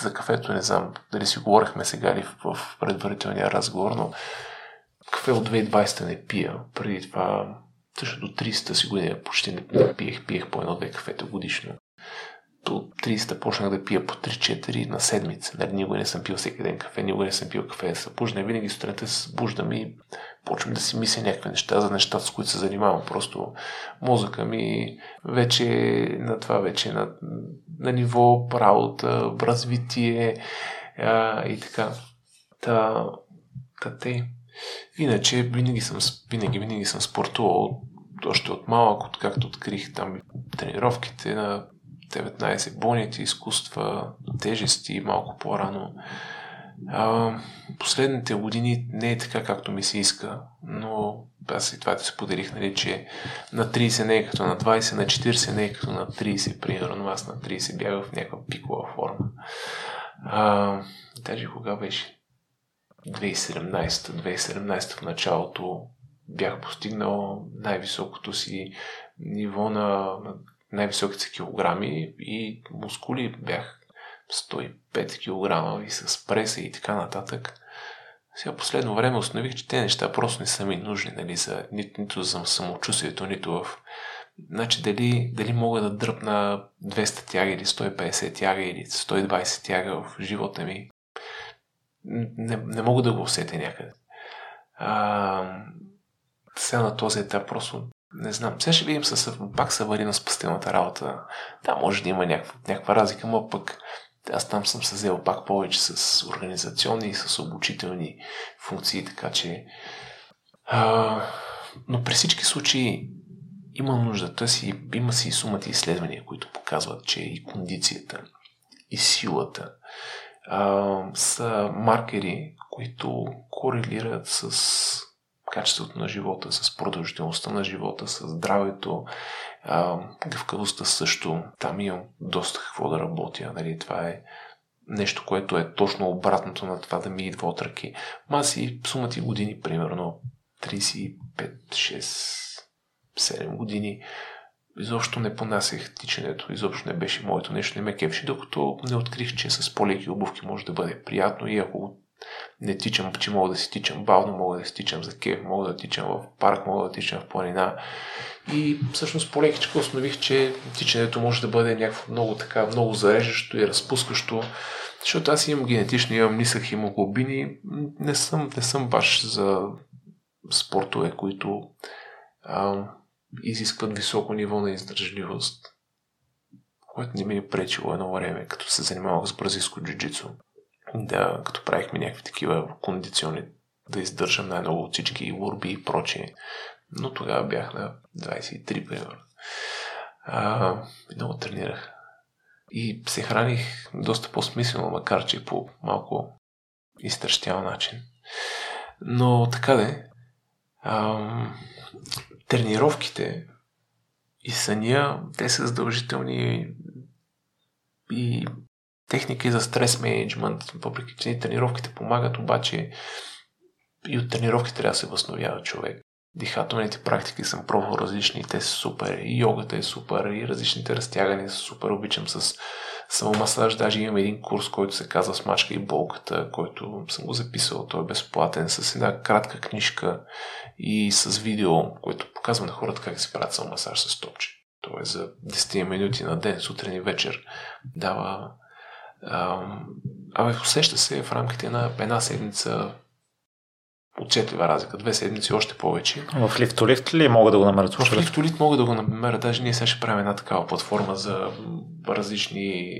за кафето не знам дали си говорихме сега или в, в предварителния разговор, но кафе от 2020 не пия. Преди това, също до 300 си година почти не пиех, пиех по едно-две кафета годишно. До 30 почнах да пия по 3-4 на седмица. Нали, никога не съм пил всеки ден кафе, никога не съм пил кафе да се пужда. Винаги сутринта се събуждам и почвам да си мисля някакви неща за нещата, с които се занимавам. Просто мозъка ми вече на това, вече на, на ниво работа, развитие а, и така. Та, та те. Иначе винаги съм, винаги, винаги съм спортувал още от малък, откакто открих там тренировките на 19 бойните изкуства, тежести малко по-рано. А, последните години не е така, както ми се иска, но аз и това ти споделих, нали, че на 30 не е като на 20, на 40 не е като на 30, примерно. Аз на 30 бях в някаква пикова форма. А, даже кога беше? 2017-2017 в началото бях постигнал най-високото си ниво на най-високите килограми и мускули бях 105 кг и с преса и така нататък. Сега последно време установих, че те неща просто не са ми нужни, нали, за, нито, нито за самочувствието, нито в... Значи дали, дали мога да дръпна 200 тяга или 150 тяга или 120 тяга в живота ми, не, не мога да го усетя някъде. А, сега на този етап просто не знам. Сега ще видим с, пак са вари на спастилната работа. Да, може да има някаква, някаква разлика, но пък аз там съм се взел пак повече с организационни и с обучителни функции, така че а, но при всички случаи има нужда. Си, има си и сумата изследвания, които показват, че и кондицията, и силата а, са маркери, които корелират с качеството на живота, с продължителността на живота, с здравето, а, гъвкавостта също. Там имам доста какво да работя. Нали? Това е нещо, което е точно обратното на това да ми идва от ръки. Ма сумати години, примерно 35, 6, 7 години, изобщо не понасях тичането, изобщо не беше моето нещо, не ме кефши, докато не открих, че с по-леки обувки може да бъде приятно и ако не тичам, че мога да си тичам бавно, мога да си тичам за кеф, мога да тичам в парк, мога да тичам в планина. И всъщност по-лекичко установих, че тичането може да бъде някакво много така, много зареждащо и разпускащо, защото аз имам генетично, имам нисък хемоглобини, не съм, не съм баш за спортове, които а, изискват високо ниво на издържливост, което не ми е пречило едно време, като се занимавах с бразилско джуджицу да, като правихме някакви такива кондициони, да издържам най-много от всички урби и прочие. Но тогава бях на 23, примерно. А, много тренирах. и се храних доста по-смислено, макар че по малко изтърщял начин. Но така де, ам, тренировките и съня, те са задължителни и техники за стрес менеджмент, въпреки че тренировките помагат, обаче и от тренировки трябва да се възстановява човек. Дихателните практики съм пробвал различни, те са супер, и йогата е супер, и различните разтягания са супер, обичам с самомасаж, даже имам един курс, който се казва Смачка и болката, който съм го записал, той е безплатен, с една кратка книжка и с видео, което показва на хората как се правят самомасаж с топче. Той е за 10 минути на ден, сутрин и вечер. Дава Абе, усеща се в рамките на една седмица отчетлива разлика. Две седмици още повече. В лифтолифт ли могат да го намерят? В лифтолифт могат да го намерят. Даже ние сега ще правим една такава платформа за различни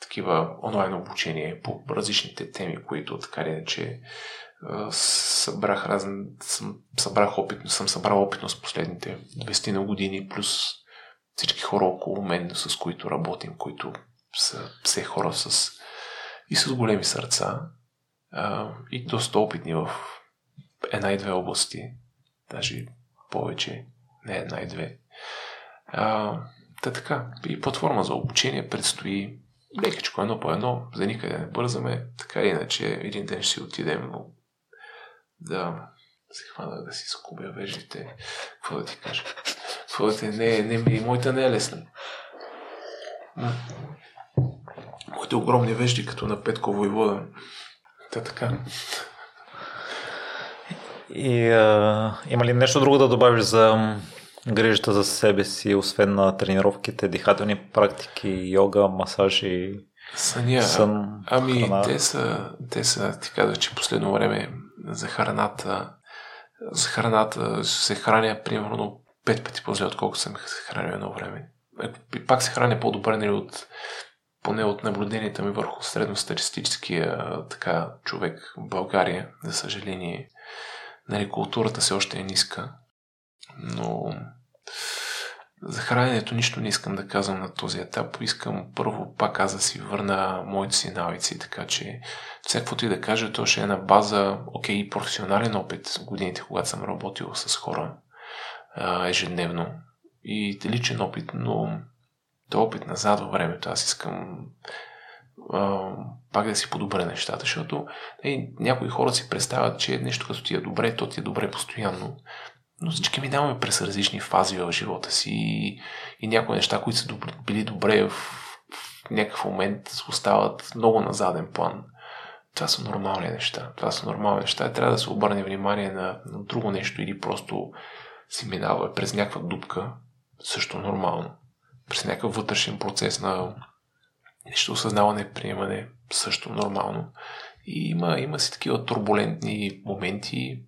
такива онлайн обучения по различните теми, които така или иначе събрах разен, съм, събрах опитно, съм събрал опитност последните 20 на години, плюс всички хора около мен, с които работим, които са все хора с и с големи сърца а, и доста опитни в една и две области, даже повече, не една и две. А, та така, и платформа за обучение предстои лекичко едно по едно, за никъде не бързаме, така иначе един ден ще си отидем, но да се хвана да си скубя веждите. Какво да ти кажа? Ти... Не, не, не, моята не е лесна. Моите огромни вежди, като на Петко Войвода. Та така. И а, има ли нещо друго да добавиш за грижата за себе си, освен на тренировките, дихателни практики, йога, масажи, Съня. Сън, ами, храна? те са, те са, ти казах, че последно време за храната, за храната се храня примерно пет пъти по-зле, отколкото съм се хранил едно време. И пак се храня по-добре нали, от поне от наблюденията ми върху средностатистическия така, човек в България, за съжаление, нали, културата се още е ниска, но за храненето нищо не искам да казвам на този етап. Искам първо пак аз да си върна моите си навици, така че всякаквото и да кажа, то ще е на база, окей, и професионален опит в годините, когато съм работил с хора ежедневно и личен опит, но то опит назад във времето. Аз искам а, пак да си подобря нещата, защото е, някои хора си представят, че нещо като ти е добре, то ти е добре постоянно. Но всички минаваме през различни фази в живота си и, и някои неща, които са добри, били добре в, в някакъв момент, остават много на заден план. Това са нормални неща. Това са нормални неща. Трябва да се обърне внимание на, на друго нещо или просто си минава през някаква дупка. Също нормално през някакъв вътрешен процес на нещо осъзнаване, приемане, също нормално. И има, има си такива турбулентни моменти,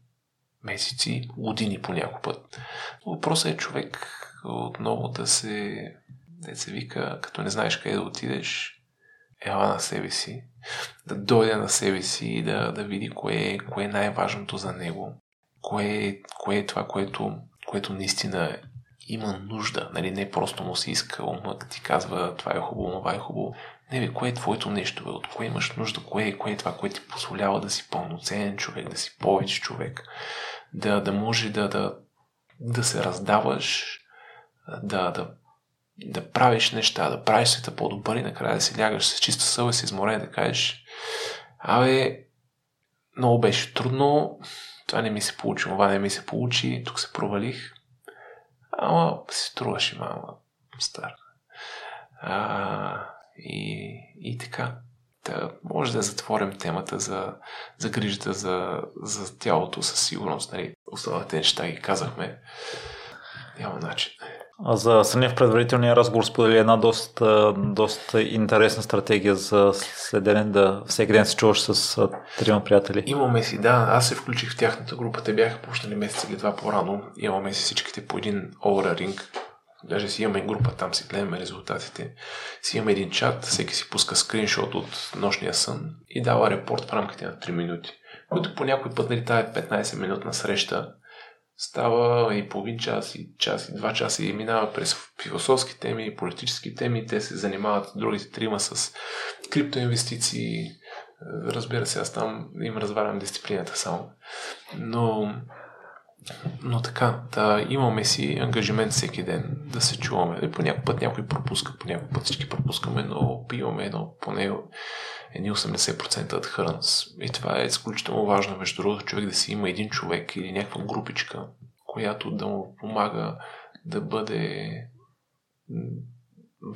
месеци, години по някой път. Въпросът е човек отново да се, да се вика, като не знаеш къде да отидеш, ела на себе си, да дойде на себе си и да, да види кое, кое е най-важното за него, кое, кое е това, което, което наистина има нужда, нали, не просто му се иска, умът ти казва това е хубаво, това е хубаво. Не бе, кое е твоето нещо, бе? от кое имаш нужда, кое е, кое е това, което ти позволява да си пълноценен човек, да си повече човек, да, да може да, да, да се раздаваш, да, да, да правиш неща, да правиш света по-добър и накрая да си лягаш с чиста съвест, изморен, да кажеш, абе, много беше трудно, това не ми се получи, това не ми се получи, тук се провалих, Ама си струваше малко стар. А, и, и така. Та, може да затворим темата за, за грижата за, за тялото със сигурност. Нали? Останалите неща ги казахме. Няма начин. За Съня в предварителния разговор сподели една доста, доста интересна стратегия за следене да всеки ден се чуваш с трима приятели. Имаме си, да. Аз се включих в тяхната група. Те бяха пуснали месец или два по-рано. Имаме си всичките по един Aura Ring. Даже си имаме група, там си гледаме резултатите. Си имаме един чат, всеки си пуска скриншот от нощния сън и дава репорт в рамките на 3 минути. Които по някой път, нали, тая 15 минутна среща става и половин час, и час, и два часа и минава през философски теми, политически теми. Те се занимават другите трима с криптоинвестиции. Разбира се, аз там им развалям дисциплината само. Но, но така, да имаме си ангажимент всеки ден да се чуваме. По някой път някой пропуска, по някой път всички пропускаме, но имаме едно поне едни 80% адхърнс. И това е изключително важно, между другото, човек да си има един човек или някаква групичка, която да му помага да бъде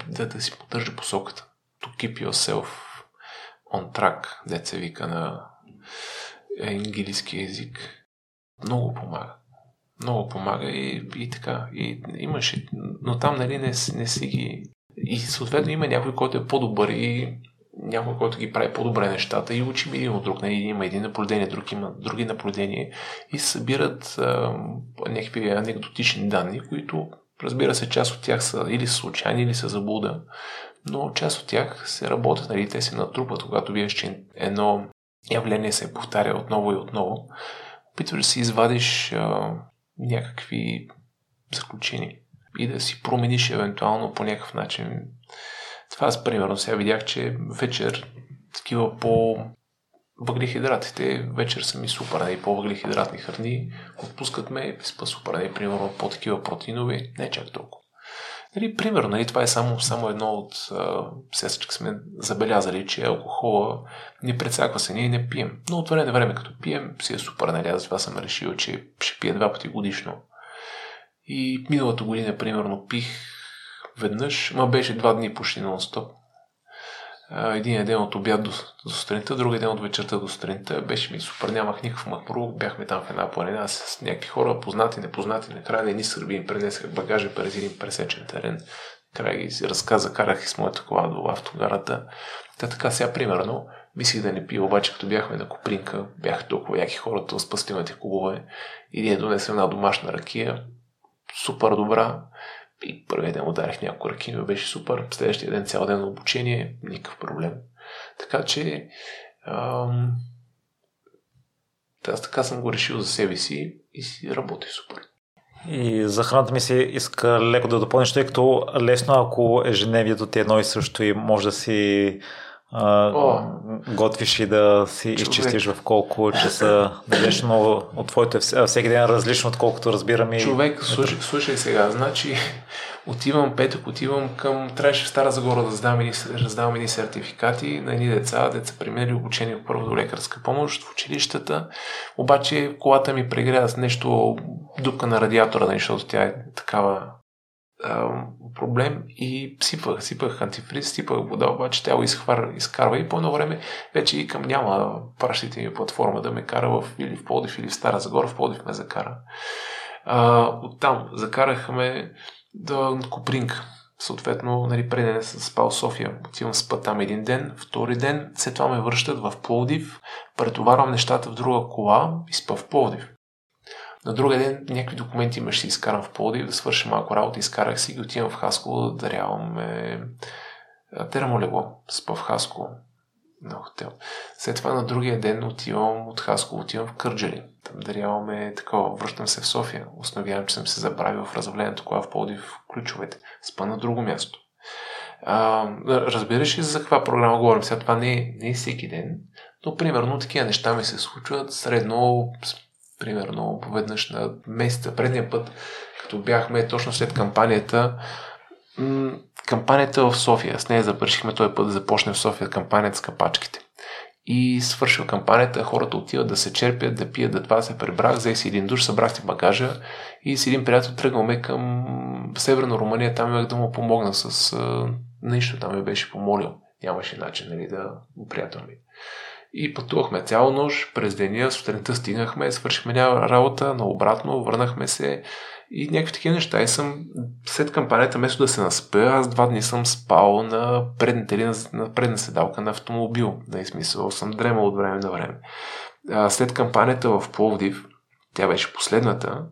да, да си поддържа посоката. To keep yourself on track, деца вика на английски язик. Много помага. Много помага и, и така. И имаше, но там нали не, не си ги... И съответно има някой, който е по-добър и някой, който ги прави по-добре нещата и учим един от друг. Нали, има един наблюдение, друг има други наблюдения и събират а, някакви анекдотични данни, които разбира се, част от тях са или случайни, или са заблуда, но част от тях се работят, нали, те се натрупат, когато вие че едно явление се повтаря отново и отново, опитваш да си извадиш а, някакви заключения и да си промениш евентуално по някакъв начин това аз примерно сега видях, че вечер такива по въглехидратите вечер са ми супер, нали, по-въглехидратни храни, отпускат ме, спа супер, нали, примерно по-такива протеинови, не чак толкова. Нали, примерно, нали, това е само, само едно от сесъчка сме забелязали, че алкохола не прецаква се, ние не пием. Но от време на време, като пием, си е супер, нали, аз това съм решил, че ще пия два пъти годишно. И миналата година, примерно, пих веднъж, ма беше два дни почти нон-стоп. Един ден от обяд до, до сутринта, другия ден от вечерта до сутринта. Беше ми супер, нямах никакъв махмурук, бяхме там в една планина с някакви хора, познати, непознати. Накрая не ни сърби им пренесах багажа през един пресечен терен. Край ги разказа, карах и с моята кола до автогарата. Та така сега, примерно, мислих да не пия, обаче като бяхме на Копринка, бяха толкова яки хората от спастимите клубове и ние донесем една домашна ракия, супер добра, и първият ден ударих няколко ръки, беше супер. Следващия ден цял ден обучение, никакъв проблем. Така че ам, аз така съм го решил за себе си и си работи супер. И за храната ми се иска леко да допълниш, тъй като лесно, ако ежедневието ти е едно и също и може да си а, О, готвиш и да си човек. изчистиш в колко часа? Дадеш, но от твоето е всеки ден различно, отколкото разбирам и... Човек, слушай, слушай сега, значи отивам петък, отивам към... Трябваше в Стара Загора да раздавам едни, раздавам едни сертификати на едни деца, деца преминали обучение първо до лекарска помощ в училищата, обаче колата ми прегря с нещо дупка на радиатора, нали, защото тя е такава проблем и сипах, сипах антифриз, сипах вода, обаче тя го изхвар, изкарва и по едно време вече и към няма пращите ми платформа да ме кара в, или в Плодив, или в Стара Загора, в Плодив ме закара. А, оттам закарахме до Копринг. Съответно, нали, преди не съм спал София. Отивам спа там един ден, втори ден, след това ме връщат в Пловдив, претоварвам нещата в друга кола и спа в Пловдив. На другия ден някакви документи имаш си изкарам в Плодив, да свърша малко работа, изкарах си и отивам в Хаско да даряваме термолегло. Спа в Хаско на хотел. След това на другия ден отивам от Хаско, отивам в Кърджали. Там даряваме такова, връщам се в София. Установявам, че съм се забравил в разявлението, кола в Плодив ключовете. Спа на друго място. А, разбираш ли за каква програма говорим? Сега това не е, не е всеки ден, но примерно такива неща ми се случват средно примерно поведнъж на месеца. Предния път, като бяхме точно след кампанията, м- кампанията в София, с нея запършихме този път да започне в София кампанията с капачките. И свършва кампанията, хората отиват да се черпят, да пият, да това се пребрах, взех си един душ, събрах си багажа и с един приятел тръгваме към Северна Румъния, там имах да му помогна с нещо, там ме беше помолил. Нямаше начин нали, да приятел ми. И пътувахме цяла нощ, през деня, сутринта стигнахме, свършихме работа, но обратно, върнахме се и някакви такива неща. И съм, след кампанията, вместо да се наспя, аз два дни съм спал на предната на, на предна седалка на автомобил. Да, и смисъл, съм дремал от време на време. А, след кампанията в Пловдив, тя беше последната,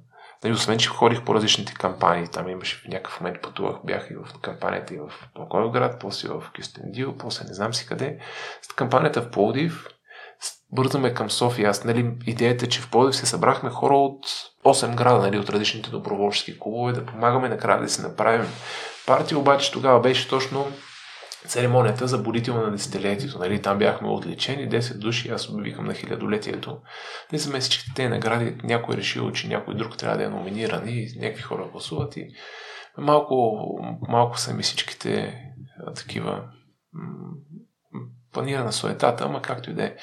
Нали, освен, че ходих по различните кампании, там имаше в някакъв момент пътувах, бях и в кампанията и в Благоевград, после в Кюстендил, после не знам си къде. С кампанията в Пловдив бързаме към София. Аз, нали, идеята е, че в Пловдив се събрахме хора от 8 града, нали, от различните доброволчески клубове, да помагаме накрая да си направим партия, обаче тогава беше точно церемонията за будител на десетилетието. Нали? Там бяхме отличени, 10 души, аз обвикам на хилядолетието. Не са всичките тези награди, някой е решил, че някой друг трябва да е номиниран и някакви хора гласуват и малко, малко са ми всичките такива планирана суетата, ама както и да е.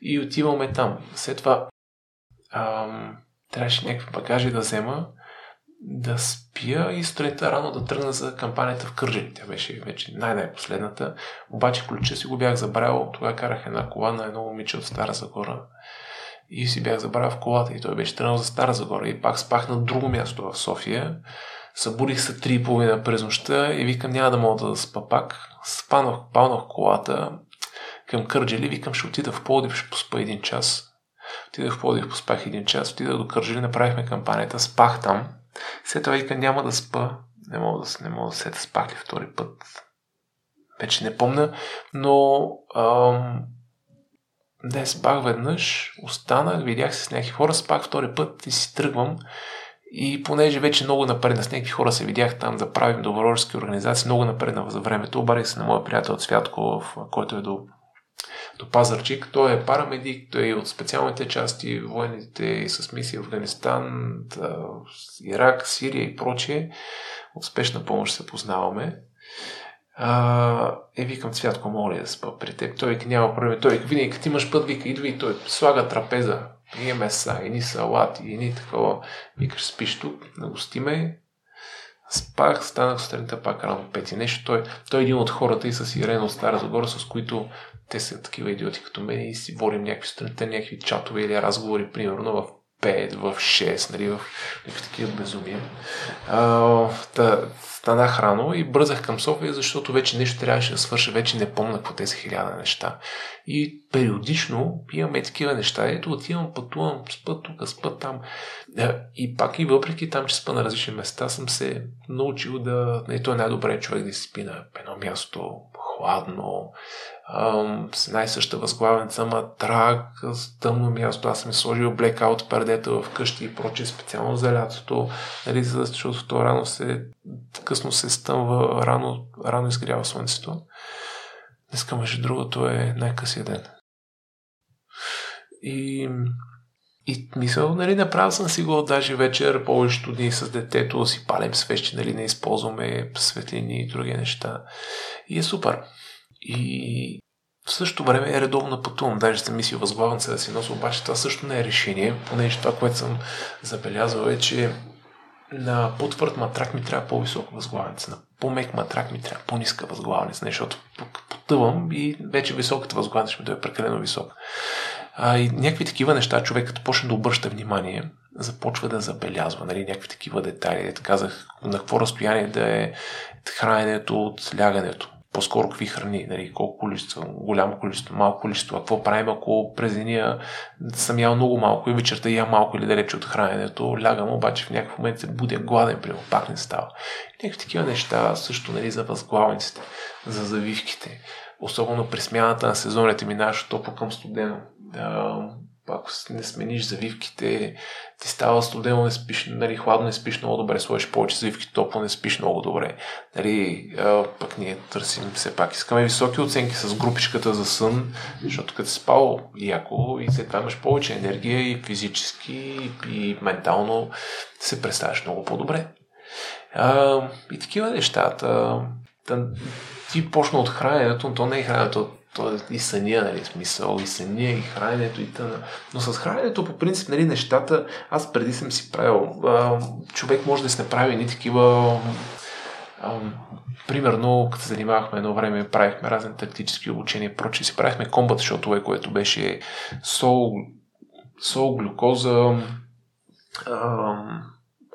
И отиваме там. След това ам, трябваше някакви багажи да взема да спя и сутринта рано да тръгна за кампанията в Кържали. Тя беше вече най-най-последната. Обаче ключа си го бях забравил. Тогава карах една кола на едно момиче от Стара Загора. И си бях забравил в колата и той беше тръгнал за Стара Загора. И пак спах на друго място в София. Събудих се три и половина през нощта и викам няма да мога да спа пак. Спанах, палнах колата към Кърджали, викам ще отида в Плодив, ще поспа един час. Отидах в Плодив, поспах един час, отидах до Кърджали, направихме кампанията, спах там. След това вика, няма да спа. Не мога да, не мога да се да спах ли втори път. Вече не помня, но ам, не спах веднъж, останах, видях се с някакви хора, спах втори път и си тръгвам. И понеже вече много напредна с някакви хора се видях там да правим доброволчески организации, много напредна за времето, обадих се на моя приятел Святко, който е до до Пазарчик. Той е парамедик, той е от специалните части, военните и с мисии Афганистан, Ирак, Сирия и прочие. От спешна помощ се познаваме. А, е, викам, Цвятко, моля да спа при теб. Той няма проблем. Той винаги, като имаш път, вика, идва и той слага трапеза. И меса, и ни салати, и ни такова. Викаш, спиш тук, нагостиме, Спах, станах сутринта пак рано пети. Нещо, той, той е един от хората и с Ирена от Стара Загора, с които те са такива идиоти като мен и си водим някакви сутринта, някакви чатове или разговори, примерно в 5, в 6, нали, в някакви такива безумия. А, та, станах рано и бързах към София, защото вече нещо трябваше да свърша, вече не помня какво те хиляда неща. И периодично имаме такива неща. Ето отивам, пътувам, спа тук, спа там. И пак и въпреки там, че спа на различни места, съм се научил да... Не, той е най-добре човек да си спи на едно място, хладно, с най-съща възглавница, матрак, с тъмно място. Аз съм сложил блекаут пердета в къщи и прочее специално за лятото, нали, защото то рано се, късно се стъмва, рано, рано изгрява слънцето. Днеска, между другото, е най-късия ден. И, и мисъл, нали, направил съм си го даже вечер, повечето дни с детето, си палим свещи, нали, не използваме светлини и други неща. И е супер. И в същото време е редовно пътувам. Даже съм мислил възглавен да си нося, обаче това също не е решение, понеже това, което съм забелязал е, че на по-твърд матрак ми трябва по-висока възглавница, на по-мек матрак ми трябва по-ниска възглавница, защото потъвам и вече високата възглавница ми да е прекалено висока. А, и някакви такива неща, човек като почне да обръща внимание, започва да забелязва нали, някакви такива детайли. Ето казах на какво разстояние да е храненето от лягането по-скоро какви храни, нали, колко количество, голямо количество, малко количество, какво правим, ако през деня съм ял много малко и вечерта ям малко или далече от храненето, лягам, обаче в някакъв момент се будя гладен, примерно, пак не става. И някакви такива неща също нали, за възглавниците, за завивките. Особено при смяната на сезоните минаваш от топло към студено ако не смениш завивките, ти става студено, не спиш, нали, хладно не спиш много добре, сложиш повече завивки, топло не спиш много добре. Нали, пък ние търсим все пак. Искаме високи оценки с групичката за сън, защото като си спал яко и след това имаш повече енергия и физически и ментално се представяш много по-добре. А, и такива нещата. Ти почна от храненето, но то не е храненето то е и съня, нали, смисъл, и съня, и храненето, и тъна. Но с храненето, по принцип, нали, нещата, аз преди съм си правил, а, човек може да се направи ни такива а, примерно, като се занимавахме едно време, правихме разни тактически обучения, прочи си правихме комбат шотове, което беше сол, сол глюкоза,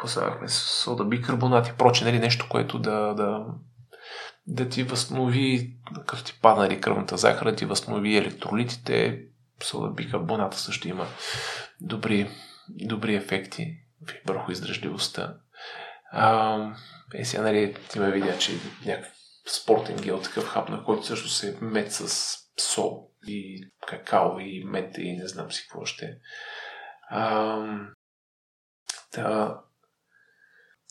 поставяхме сода бикарбонат и проче, нали, нещо, което да, да, да ти възстанови, като ти падна ли кръвната захар, да ти възстанови електролитите, сода бикарбоната също има добри, добри ефекти върху издръжливостта. А, е, сега, нали, ти ме видя, че някакъв спортен гел, такъв хап, на който също се мет с сол. и какао и мете и не знам си какво ще. А, да,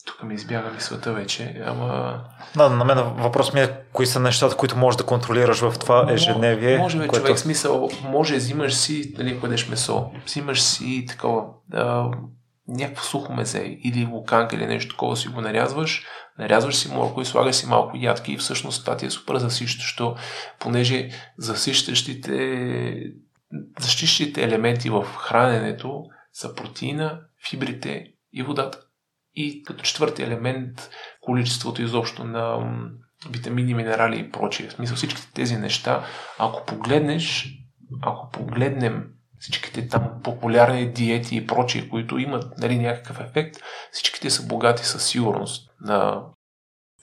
тук ми избяга мисълта вече, ама... Да, на мен въпрос ми е кои са нещата, които можеш да контролираш в това ежедневие. Може, бе, което... човек, смисъл, може, взимаш си, нали, ходеш месо, взимаш си такова, а, някакво сухо месе или луканка или нещо такова си го нарязваш, нарязваш си морко и слагаш си малко ядки и всъщност това ти е супер засищащо, понеже засищащите защищите елементи в храненето са протеина, фибрите и водата. И като четвърти елемент количеството изобщо на витамини, минерали и прочие. В смисъл всичките тези неща, ако погледнеш, ако погледнем всичките там популярни диети и прочие, които имат нали, някакъв ефект, всичките са богати със сигурност на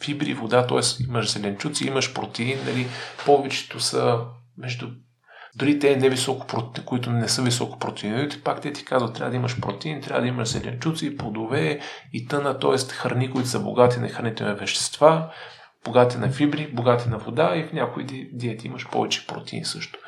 фибри, вода, т.е. имаш зеленчуци, имаш протеин, нали, повечето са между дори те не високо, които не са високо протеинови, пак те ти казват, трябва да имаш протеин, трябва да имаш зеленчуци, плодове и тъна, т.е. храни, които са богати на хранителни вещества, богати на фибри, богати на вода и в някои диети имаш повече протеин също.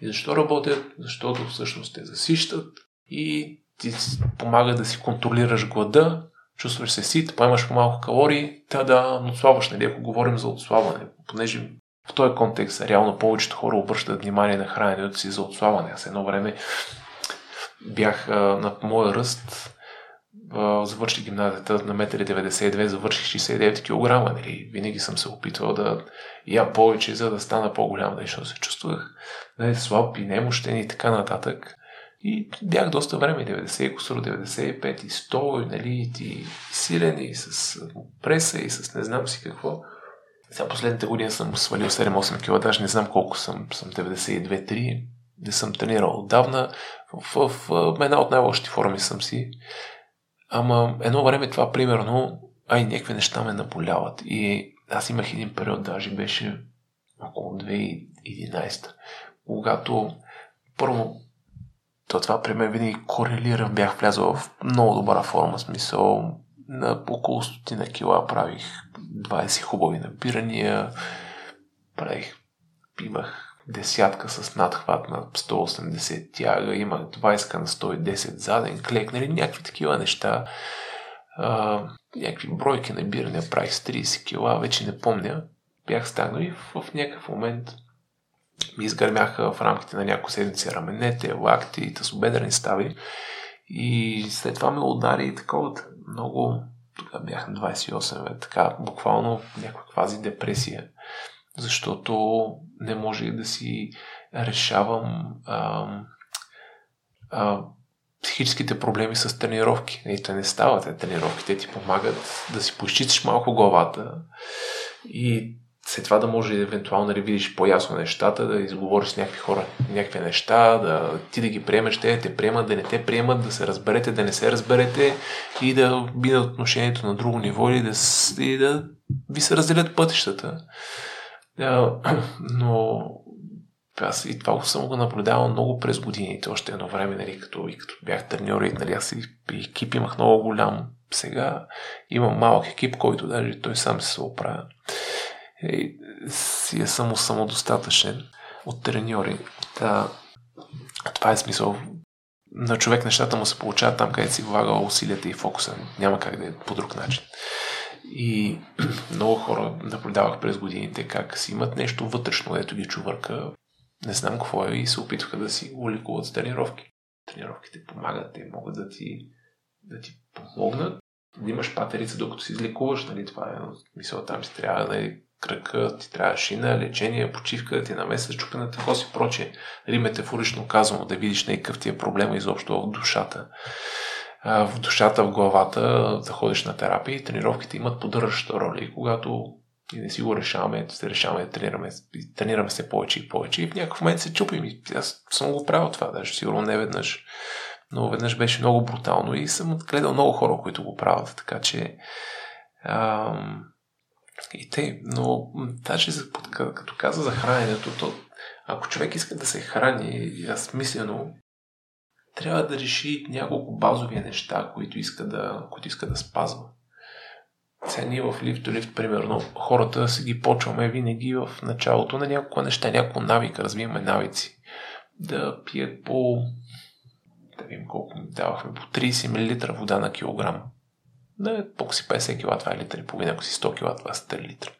И защо работят? Защото всъщност те засищат и ти помага да си контролираш глада, чувстваш се сит, поемаш по-малко калории, та да отслабваш, нали, ако говорим за отслабване, понеже в този контекст реално повечето хора обръщат внимание на храненето си за отслабване. Аз едно време бях а, на моя ръст, завърших гимназията на 1,92 м, завърших 69 кг. Нали? Винаги съм се опитвал да я повече, за да стана по-голям, нали? защото се чувствах нали, слаб и немощен и така нататък. И бях доста време, 90, кусор, 95 и 100, нали, и силен, и с преса, и с не знам си какво. Сега последните години съм свалил 7-8 кг, даже не знам колко съм, съм 92-3, не съм тренирал отдавна. В, в, в една от най-лошите форми съм си. Ама едно време това, примерно, ай, някакви неща ме наболяват. И аз имах един период, даже беше около 2011, когато първо то това при мен винаги корелира, бях влязъл в много добра форма, смисъл на около стотина кила правих 20 хубави набирания, правих, имах десятка с надхват на 180 тяга, имах 20 на 110 заден клек, нали, някакви такива неща. А, някакви бройки набирания правих с 30 кила, вече не помня. Бях станал и в, в някакъв момент ми изгърмяха в рамките на няколко седмици раменете, лакти, тъсобедрени стави. И след това ме удари такова много, тогава бях на 28, бе, така буквално някаква квази депресия, защото не може да си решавам а, а, психическите проблеми с тренировки. И те не стават. Тренировките ти помагат да си поизчистиш малко главата и след това да може евентуално да видиш по-ясно нещата, да изговориш с някакви хора някакви неща, да ти да ги приемеш, те да те приемат, да не те приемат, да се разберете, да не се разберете и да бидат отношението на друго ниво и да, и да ви се разделят пътищата. Но аз и това съм го наблюдавал много през годините, още едно време, нали, като, и като бях треньор, и нали, аз и екип имах много голям. Сега имам малък екип, който даже той сам се оправя е, си е само самодостатъчен от треньори. Та, това е смисъл. На човек нещата му се получават там, където си влага усилията и фокуса. Няма как да е по друг начин. И много хора наблюдавах през годините как си имат нещо вътрешно, ето ги чувърка, не знам какво е, и се опитваха да си го лекуват с тренировки. Тренировките помагат, те могат да ти, да ти помогнат да имаш патерица, докато си излекуваш, нали, това е мисъл, там си трябва да е кръка, ти трябва шина, лечение, почивка, да ти намеса чупената кост и прочее. Нали, метафорично казано, да видиш на какъв ти е проблема изобщо в душата. А, в душата, в главата, да ходиш на терапия и тренировките имат поддържаща роля. И когато и не си го решаваме, се решаваме да тренираме, тренираме се повече и повече и в някакъв момент се чупим. И аз съм го правил това, даже сигурно не веднъж. Но веднъж беше много брутално и съм гледал много хора, които го правят. Така че ам, и те, но даже като каза за храненето, то, ако човек иска да се храни аз но трябва да реши няколко базови неща, които иска да, които иска да спазва. Ние в лифт лифт, примерно, хората си ги почваме винаги в началото на няколко неща, няколко навика, развиваме навици. да пият по да видим колко давахме, по 30 мл вода на килограм. Да, пок си 50 кг, това е литър и половина, ако си 100 кг, това са 3 литра.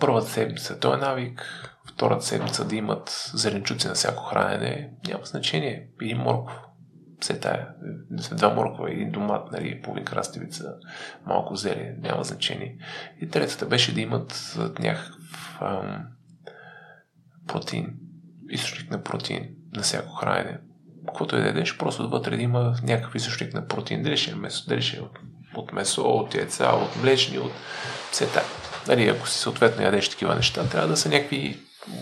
Първата седмица той е навик, втората седмица да имат зеленчуци на всяко хранене, няма значение. Един морков, все тая, два моркова, един домат, нали, половин краставица, малко зеле, няма значение. И третата беше да имат някакъв ам, протеин, източник на протеин на всяко хранене. Каквото и да ядеш, просто вътре да има някакъв източник на протеин. Дали ще е месо, дали ще е от, месо, от яйца, от млечни, от все. Нали, ако си съответно ядеш такива неща, трябва да са някакви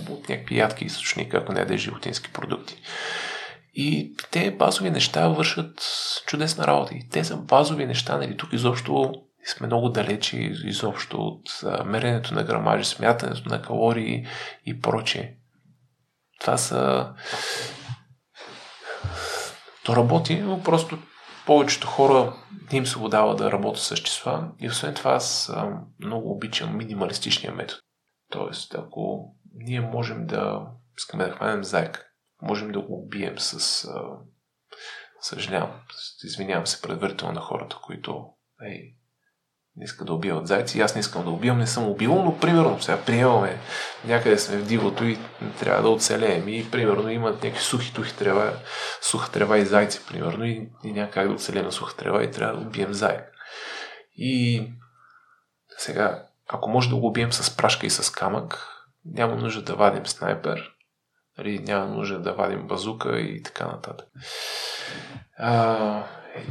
от някакви ядки източника, ако не ядеш животински продукти. И те базови неща вършат чудесна работа. И те са базови неща, нали, тук изобщо сме много далечи изобщо от меренето на грамажи, смятането на калории и прочее. Това са... То работи, но просто повечето хора не им се да работят с числа и освен това аз много обичам минималистичния метод. Тоест, ако ние можем да искаме да хванем зайка, можем да го убием с... А, съжалявам, извинявам се предварително на хората, които ей, не искат да убиват зайци. Аз не искам да убивам, не съм убивал, но примерно сега приемаме някъде сме в дивото и трябва да оцелеем. И примерно имат някакви сухи тухи трева, суха трева и зайци, примерно, и, и няма как да оцелеем на суха трева и трябва да убием зайк. И сега, ако може да го убием с прашка и с камък, няма нужда да вадим снайпер, нали, няма нужда да вадим базука и така нататък. А,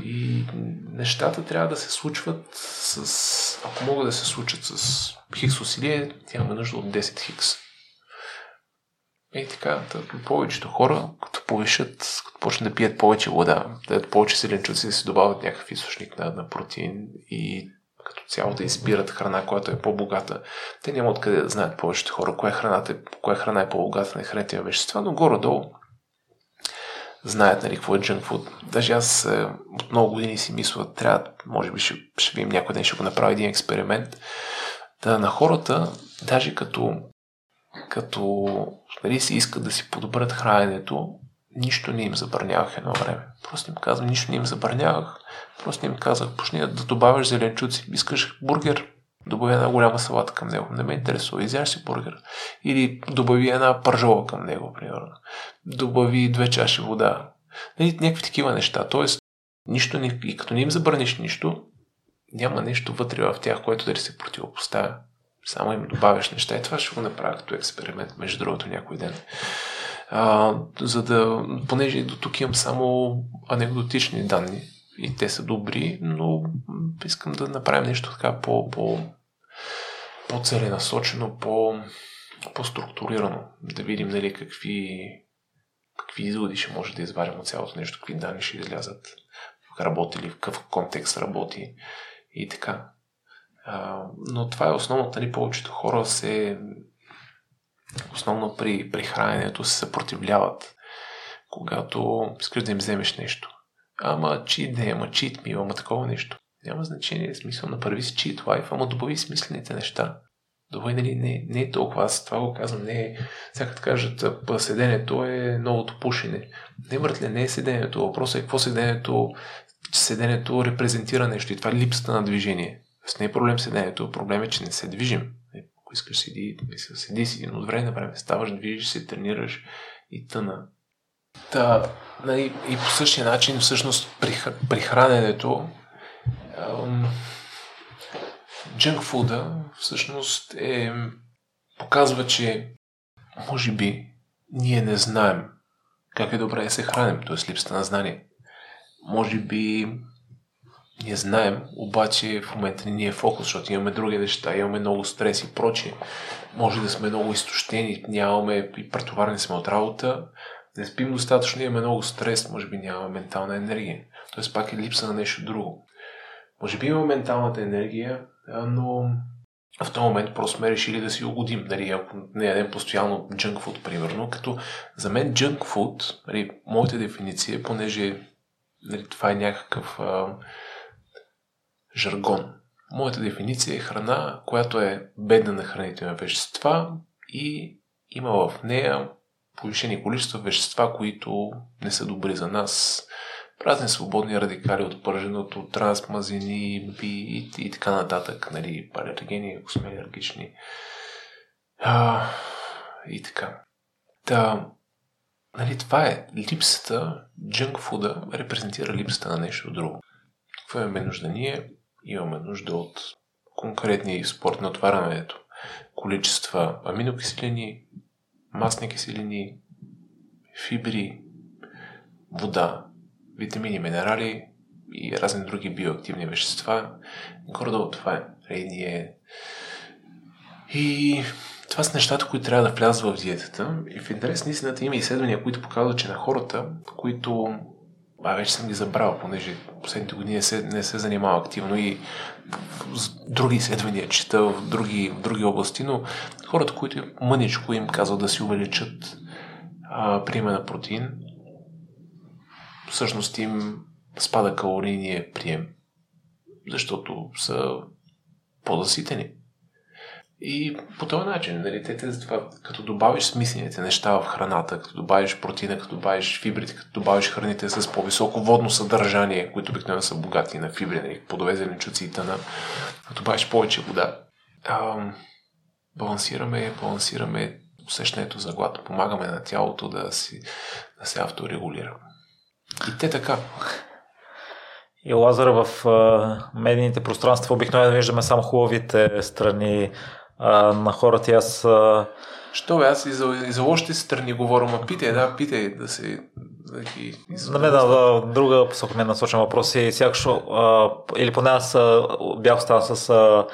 и нещата трябва да се случват с... Ако могат да се случат с хикс усилие, нямаме нужда от 10 хикс. И така, повечето хора, като повишат, като почнат да пият повече вода, да повече зеленчуци, да се добавят някакъв източник на, на протеин и като цяло да избират храна, която е по-богата. Те няма откъде да знаят повечето хора, коя, храната, коя храна е по-богата на хранителни вещества, но горе-долу знаят нали, какво е junk food. Даже аз е, от много години си мисля, трябва, може би ще, ще видим някой ден, ще го направя един експеримент, да на хората, даже като, като нали, си искат да си подобрят храненето, нищо не им забранявах едно време. Просто им казвам, нищо не им забранявах. Просто им казах, почни да добавяш зеленчуци. Искаш бургер, добави една голяма салата към него. Не ме интересува. Изяш си бургер. Или добави една пържола към него, примерно. Добави две чаши вода. Нали, някакви такива неща. Тоест, нищо и като не им забраниш нищо, няма нещо вътре в тях, което да се противопоставя. Само им добавяш неща. И това ще го направя като експеримент, между другото, някой ден. А, за да, понеже до тук имам само анекдотични данни и те са добри, но искам да направим нещо така по, по, по-целенасочено, по, по-структурирано, да видим нали, какви, какви изводи ще може да извадим от цялото нещо, какви данни ще излязат, работи ли, в какъв контекст работи и така. А, но това е основното, нали, повечето хора се основно при, при храненето се съпротивляват, когато искаш да им вземеш нещо. Ама чит дей, ама чит ми, ама такова нещо. Няма значение, смисъл, направи си чит лайф, ама добави смислените неща. Добре, нали, не, не е толкова, аз това го казвам, не е, сега като кажат, седенето е новото пушене. Не, братле, не е седенето, въпросът е какво седенето, седенето репрезентира нещо и това е липсата на движение. С не е проблем седенето, проблем е, че не се движим. Ако искаш седи, седи си, но от време на време ставаш, движиш се, тренираш и тъна. Та, нали, и по същия начин, всъщност, при, при храненето, джънк фуда всъщност е, показва, че може би ние не знаем как е добре да се храним, т.е. липсата на знание. Може би ние знаем, обаче в момента не ни е фокус, защото имаме други неща, имаме много стрес и прочие. Може да сме много изтощени, нямаме и претоварени сме от работа, не спим достатъчно, имаме много стрес, може би нямаме ментална енергия. Тоест пак е липса на нещо друго. Може би има менталната енергия, но в този момент просто сме решили да си угодим. Нали, ако не ядем постоянно junk food, примерно, като за мен junk food, нали, моята дефиниция, понеже нали, това е някакъв а, жаргон. Моята дефиниция е храна, която е бедна на хранителни вещества и има в нея повишени количества вещества, които не са добри за нас. Разни свободни радикали от пърженото, трансмазини, би и, и така нататък, нали, палергени, ако сме алергични. А, и така. Та, нали, това е липсата, джънк фуда репрезентира липсата на нещо друго. Какво имаме нужда ние? Имаме нужда от конкретни спорт на отварянето, количества аминокиселини, масни киселини, фибри, вода, витамини, минерали и разни други биоактивни вещества. Горе-долу това е. И, това са нещата, които трябва да влязат в диетата. И в интерес на истината има изследвания, които показват, че на хората, които а вече съм ги забрал, понеже последните години не се, не се занимава активно и с други изследвания чета в други, в други области, но хората, които мъничко им казват да си увеличат а, приема на протеин, всъщност им спада калорийния прием, защото са по-заситени. И по този начин, нали, те, те, това, като добавиш смислените неща в храната, като добавиш протеина, като добавиш фибрите, като добавиш храните с по-високо водно съдържание, които обикновено са богати на фибри, нали, плодове, зеленчуци и тъна, като добавиш повече вода, а, балансираме, балансираме усещането за глад, помагаме на тялото да, си, да се авторегулира. И те така. И Лазар в медийните пространства обикновено виждаме само хубавите страни а, на хората. Аз. А... Що бе, аз и за, и за лошите страни говоря, ма питай, да, питай да се. Да ги на мен да, друга посока мен насочен въпрос и сякаш, а, или поне аз а, бях останал с а,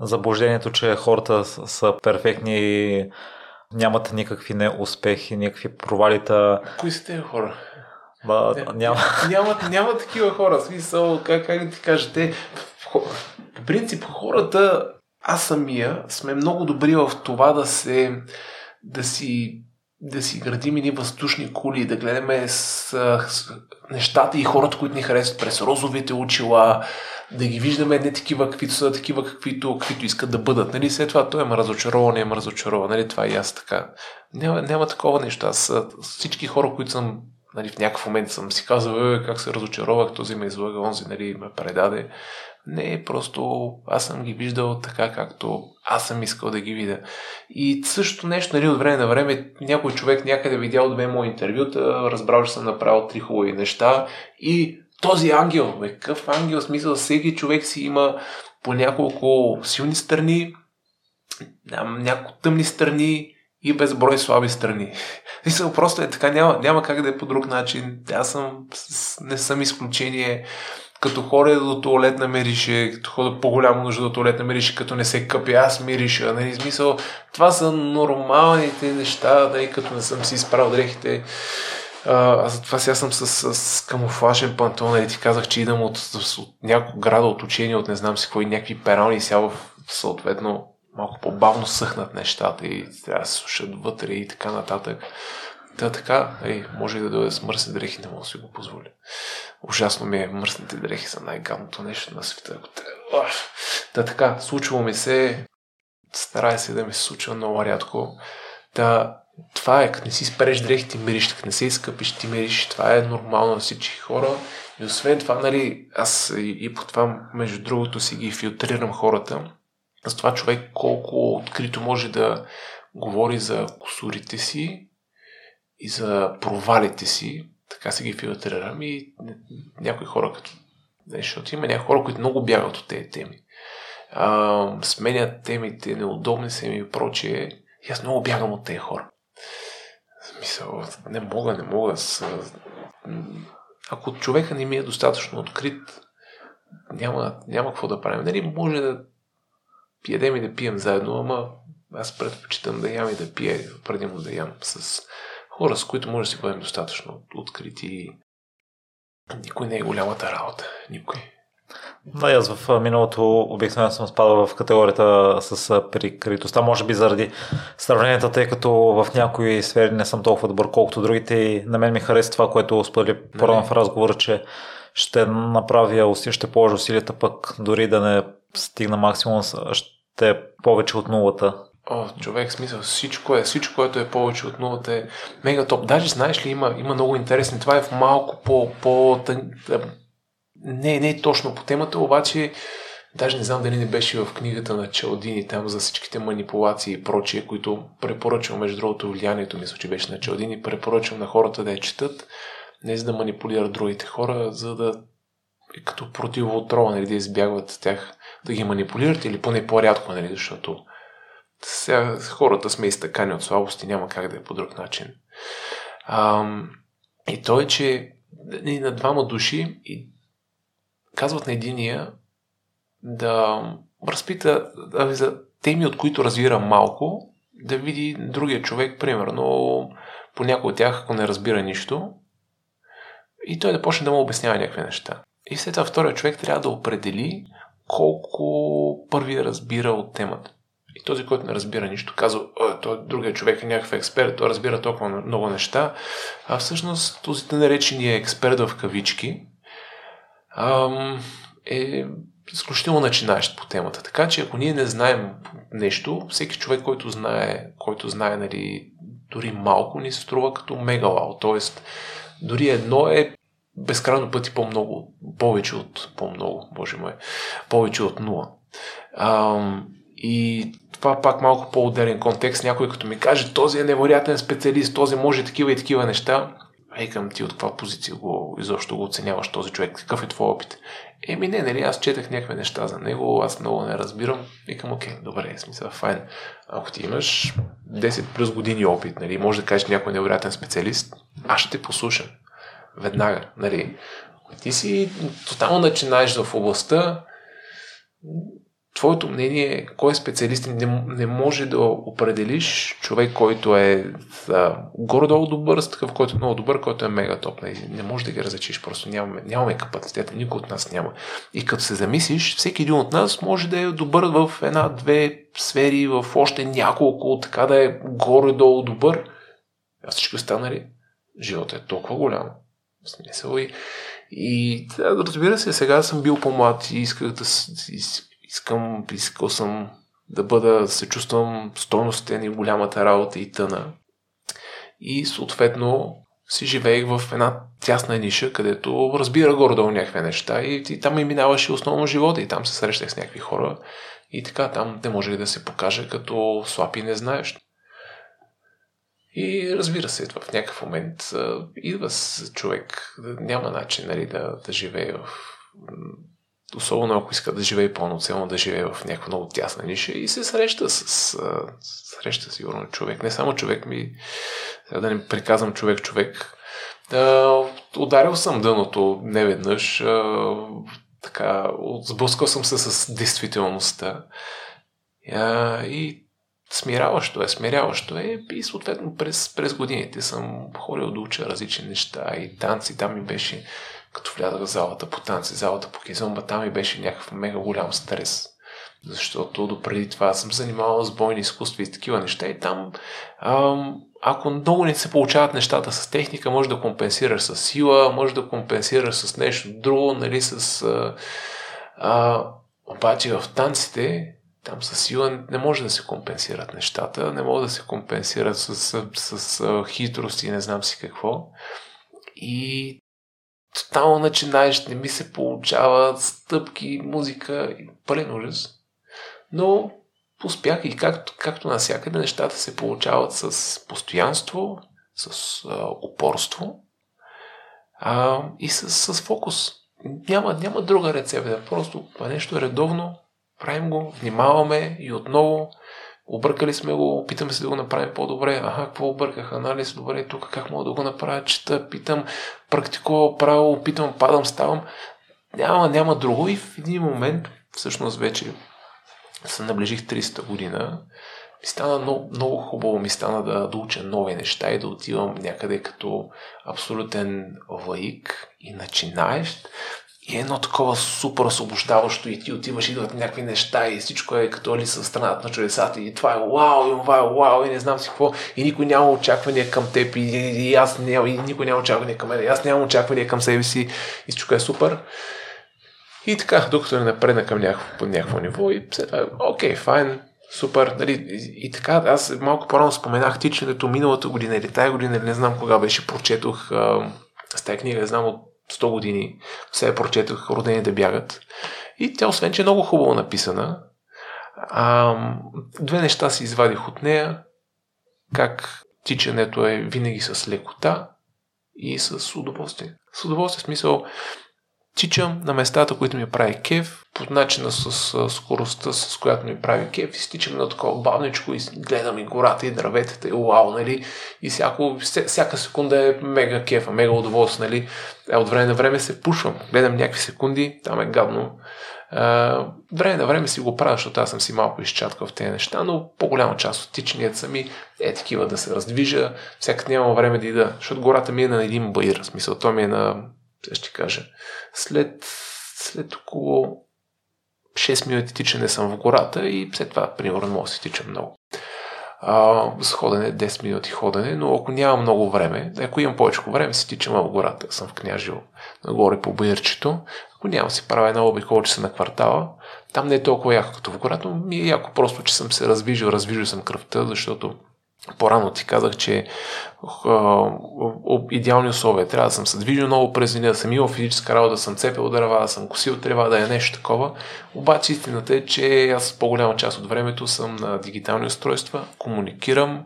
заблуждението, че хората са, са перфектни и нямат никакви неуспехи, никакви провалита. Кои са тези хора? Ба, не, няма. Няма, няма такива хора. Смисъл, как, как ти кажа, те, по принцип, хората аз самия сме много добри в това да се да си да си градим едни въздушни кули, да гледаме с, с нещата и хората, които ни харесват през розовите очила, да ги виждаме не такива, каквито са, такива, каквито, каквито искат да бъдат. Нали? След това той ме разочарова, не ме разочарова. Нали? Това и аз така. Няма, няма такова нещо. Аз всички хора, които съм нали, в някакъв момент съм си казал, е, как се разочаровах, този ме излага, онзи нали, ме предаде. Не, просто аз съм ги виждал така, както аз съм искал да ги видя. И също нещо, нали, от време на време, някой човек някъде видял две мои интервюта, разбрал, че съм направил три хубави неща и този ангел, бе, какъв ангел, смисъл, всеки човек си има по няколко силни страни, няколко тъмни страни и безброй слаби страни. Мисъл, просто е така, няма, няма как да е по друг начин. Аз съм, не съм изключение като ходя до туалет мирише, като ходя по-голямо нужда до туалет мирише, като не се къпя, аз мириша. Нали, смисъл, това са нормалните неща, нали, като не съм си изправил дрехите. Аз затова сега съм с, с, с камуфлажен пантон, нали, ти казах, че идам от, от няколко града от учение, от не знам си кой, някакви перални, сега съответно малко по-бавно съхнат нещата и трябва да се сушат вътре и така нататък. Та така, ей, може и да дойде с мръсни дрехи, не мога да си го позволя. Ужасно ми е, мръсните дрехи са най-гадното нещо на света. Та така, случва ми се, старая се да ми се случва много рядко. Та, това е, като не си спреш дрехите, мириш, като не се изкъпиш, ти мириш, това е нормално на всички хора. И освен това, нали, аз и, и по това, между другото, си ги филтрирам хората. С това човек колко открито може да говори за косурите си, и за провалите си, така се ги филтрирам и някои хора като... Защото има някои хора, които много бягат от тези теми. А, сменят темите, неудобни са ми и прочее. И аз много бягам от тези хора. Смисъл, не мога, не мога. С... Ако човека не ми е достатъчно открит, няма, няма какво да правим. Нали, може да пиедем и да пием заедно, ама аз предпочитам да ям и да пия, преди му да ям с хора, с които може да си бъдем достатъчно открити. Никой не е голямата работа. Никой. Да, аз в миналото обикновено съм спадал в категорията с прикритостта, може би заради сравненията, тъй като в някои сфери не съм толкова добър, колкото другите и на мен ми хареса това, което сподели по в разговора, че ще направя усилия, ще положа усилията, пък дори да не стигна максимум, ще повече от нулата О, човек, смисъл, всичко е, всичко, което е повече от нулата е мега топ. Даже знаеш ли, има, има много интересни. Това е в малко по, по не, не е точно по темата, обаче даже не знам дали не беше в книгата на Чалдини там за всичките манипулации и прочие, които препоръчвам, между другото, влиянието мисля, че беше на Чалдини, препоръчвам на хората да я четат, не за да манипулират другите хора, за да като противоотрова, нали, да избягват тях, да ги манипулират или поне по-рядко, нали, защото сега хората сме изтъкани от слабости, няма как да е по друг начин. Ам, и то е, че на двама души и казват на единия да разпита да, за теми, от които разбира малко, да види другия човек, примерно, по някой от тях, ако не разбира нищо, и той да почне да му обяснява някакви неща. И след това втория човек трябва да определи колко първи разбира от темата. Този, който не разбира нищо, казва, той другия човек е някакъв експерт, той разбира толкова много неща, а всъщност този наречения експерт в кавички е изключително начинаещ по темата. Така че ако ние не знаем нещо, всеки човек, който знае, който знае нали, дори малко, ни се струва като мегалао. Тоест, дори едно е безкрайно пъти по-много, повече от по-много, боже мой, повече от нула. Ам, и това пак малко по-отделен контекст. Някой като ми каже, този е невероятен специалист, този може такива и такива неща. Викам ти от каква позиция го, изобщо го оценяваш този човек, какъв е твой опит? Еми не, нали, аз четах някакви неща за него, аз много не разбирам. Викам, окей, добре, смисъл, файн. Ако ти имаш 10 плюс години опит, нали, може да кажеш някой невероятен специалист, аз ще те послушам. Веднага, нали. Ти си тотално начинаеш в областта, твоето мнение, кой е специалист, не, не може да определиш човек, който е да, горе-долу добър, с такъв, който е много добър, който е мега топ. Не, не може да ги различиш, просто нямаме, нямаме капацитета, никой от нас няма. И като се замислиш, всеки един от нас може да е добър в една-две сфери, в още няколко, така да е горе-долу добър. А всички останали, живота е толкова голям. Смисъл и, и разбира се, сега съм бил по-млад и исках да искам, искал съм да бъда, се чувствам стойностен и голямата работа и тъна. И съответно си живеех в една тясна ниша, където разбира горе-долу някакви неща и, и там ми минаваше основно живота и там се срещах с някакви хора и така там не може да се покаже като слаб и не знаеш. И разбира се, в някакъв момент идва с човек, няма начин нали, да, да живее в особено ако иска да живее пълноценно, да живее в някаква много тясна ниша и се среща с, с среща сигурно човек. Не само човек ми, сега да не приказвам човек-човек, да, ударил съм дъното неведнъж, а, така, сблъскал съм се с действителността. А, и смиряващо е, смиряващо е. И съответно през, през годините съм ходил да уча различни неща и танци, там ми беше като влязах в залата по танци, залата по кизомба, там ми беше някакъв мега голям стрес. Защото допреди това съм занимавал с бойни изкуства и такива неща и там ам, ако много не се получават нещата с техника, може да компенсираш с сила, може да компенсираш с нещо друго, нали, с... А, а, обаче в танците, там с сила не може да се компенсират нещата, не може да се компенсират с, с, с, с хитрост и не знам си какво. И тотално начинаеш, не ми се получава стъпки, музика пълен ужас. Но успях и както, както навсякъде нещата се получават с постоянство, с а, упорство а, и с, с фокус. Няма, няма друга рецепта. Просто нещо е редовно, правим го, внимаваме и отново Объркали сме го, опитаме се да го направим по-добре. Аха, какво обърках? Анализ, добре, тук как мога да го направя? Чета, питам, практикувам право, опитвам, падам, ставам. Няма, няма друго и в един момент, всъщност вече се наближих 300 година, ми стана много, много хубаво, ми стана да, да уча нови неща и да отивам някъде като абсолютен лаик и начинаещ, и едно такова супер освобождаващо и ти отиваш, идват някакви неща и всичко е като ли със страната на чудесата. И това е вау, и това е вау, и не знам си какво, и никой няма очаквания към теб, и, и, и аз няма, и никой няма очаквания към мен, и аз нямам очаквания към себе си, и всичко е супер. И така, докато не напредна към някакво, някакво ниво и след това, окей, файн, Супер, нали, и, и така, аз малко по-рано споменах тичането миналата година или тая година, или не знам кога беше, прочетох а, с тази книга, не знам от 100 години, все прочетох Родени да бягат. И тя, освен че е много хубаво написана, а, две неща си извадих от нея. Как тичането е винаги с лекота и с удоволствие. С удоволствие, в смисъл, тичам на местата, които ми прави кеф, по начина с, скоростта, с която ми прави кеф, и стичам на такова бавничко и гледам и гората и дърветата и уау, нали, и всяко, всяка секунда е мега кефа, мега удоволствие, нали, е, от време на време се пушвам, гледам някакви секунди, там е гадно, Uh, време на време си го правя, защото аз съм си малко изчаткал в тези неща, но по-голяма част от тичанията са ми е такива да се раздвижа, всякак нямам време да ида, защото гората ми е на един баир, смисъл, то ми е на, ще кажа, след, след около 6 минути тичане съм в гората и след това, примерно, мога да се тича много. А, с ходене 10 минути ходене, но ако нямам много време, ако имам повече време, си тичам в гората. Съм в княжил нагоре по Баирчето. Ако нямам си правя една обиколчица на квартала, там не е толкова яко като в гората, но ми е яко просто, че съм се развижил, развижил съм кръвта, защото по-рано ти казах, че а, идеални условия. Трябва да съм се движил много през деня, да съм имал физическа работа, да съм цепил дърва, да съм косил трева, да е нещо такова. Обаче истината е, че аз по-голяма част от времето съм на дигитални устройства, комуникирам,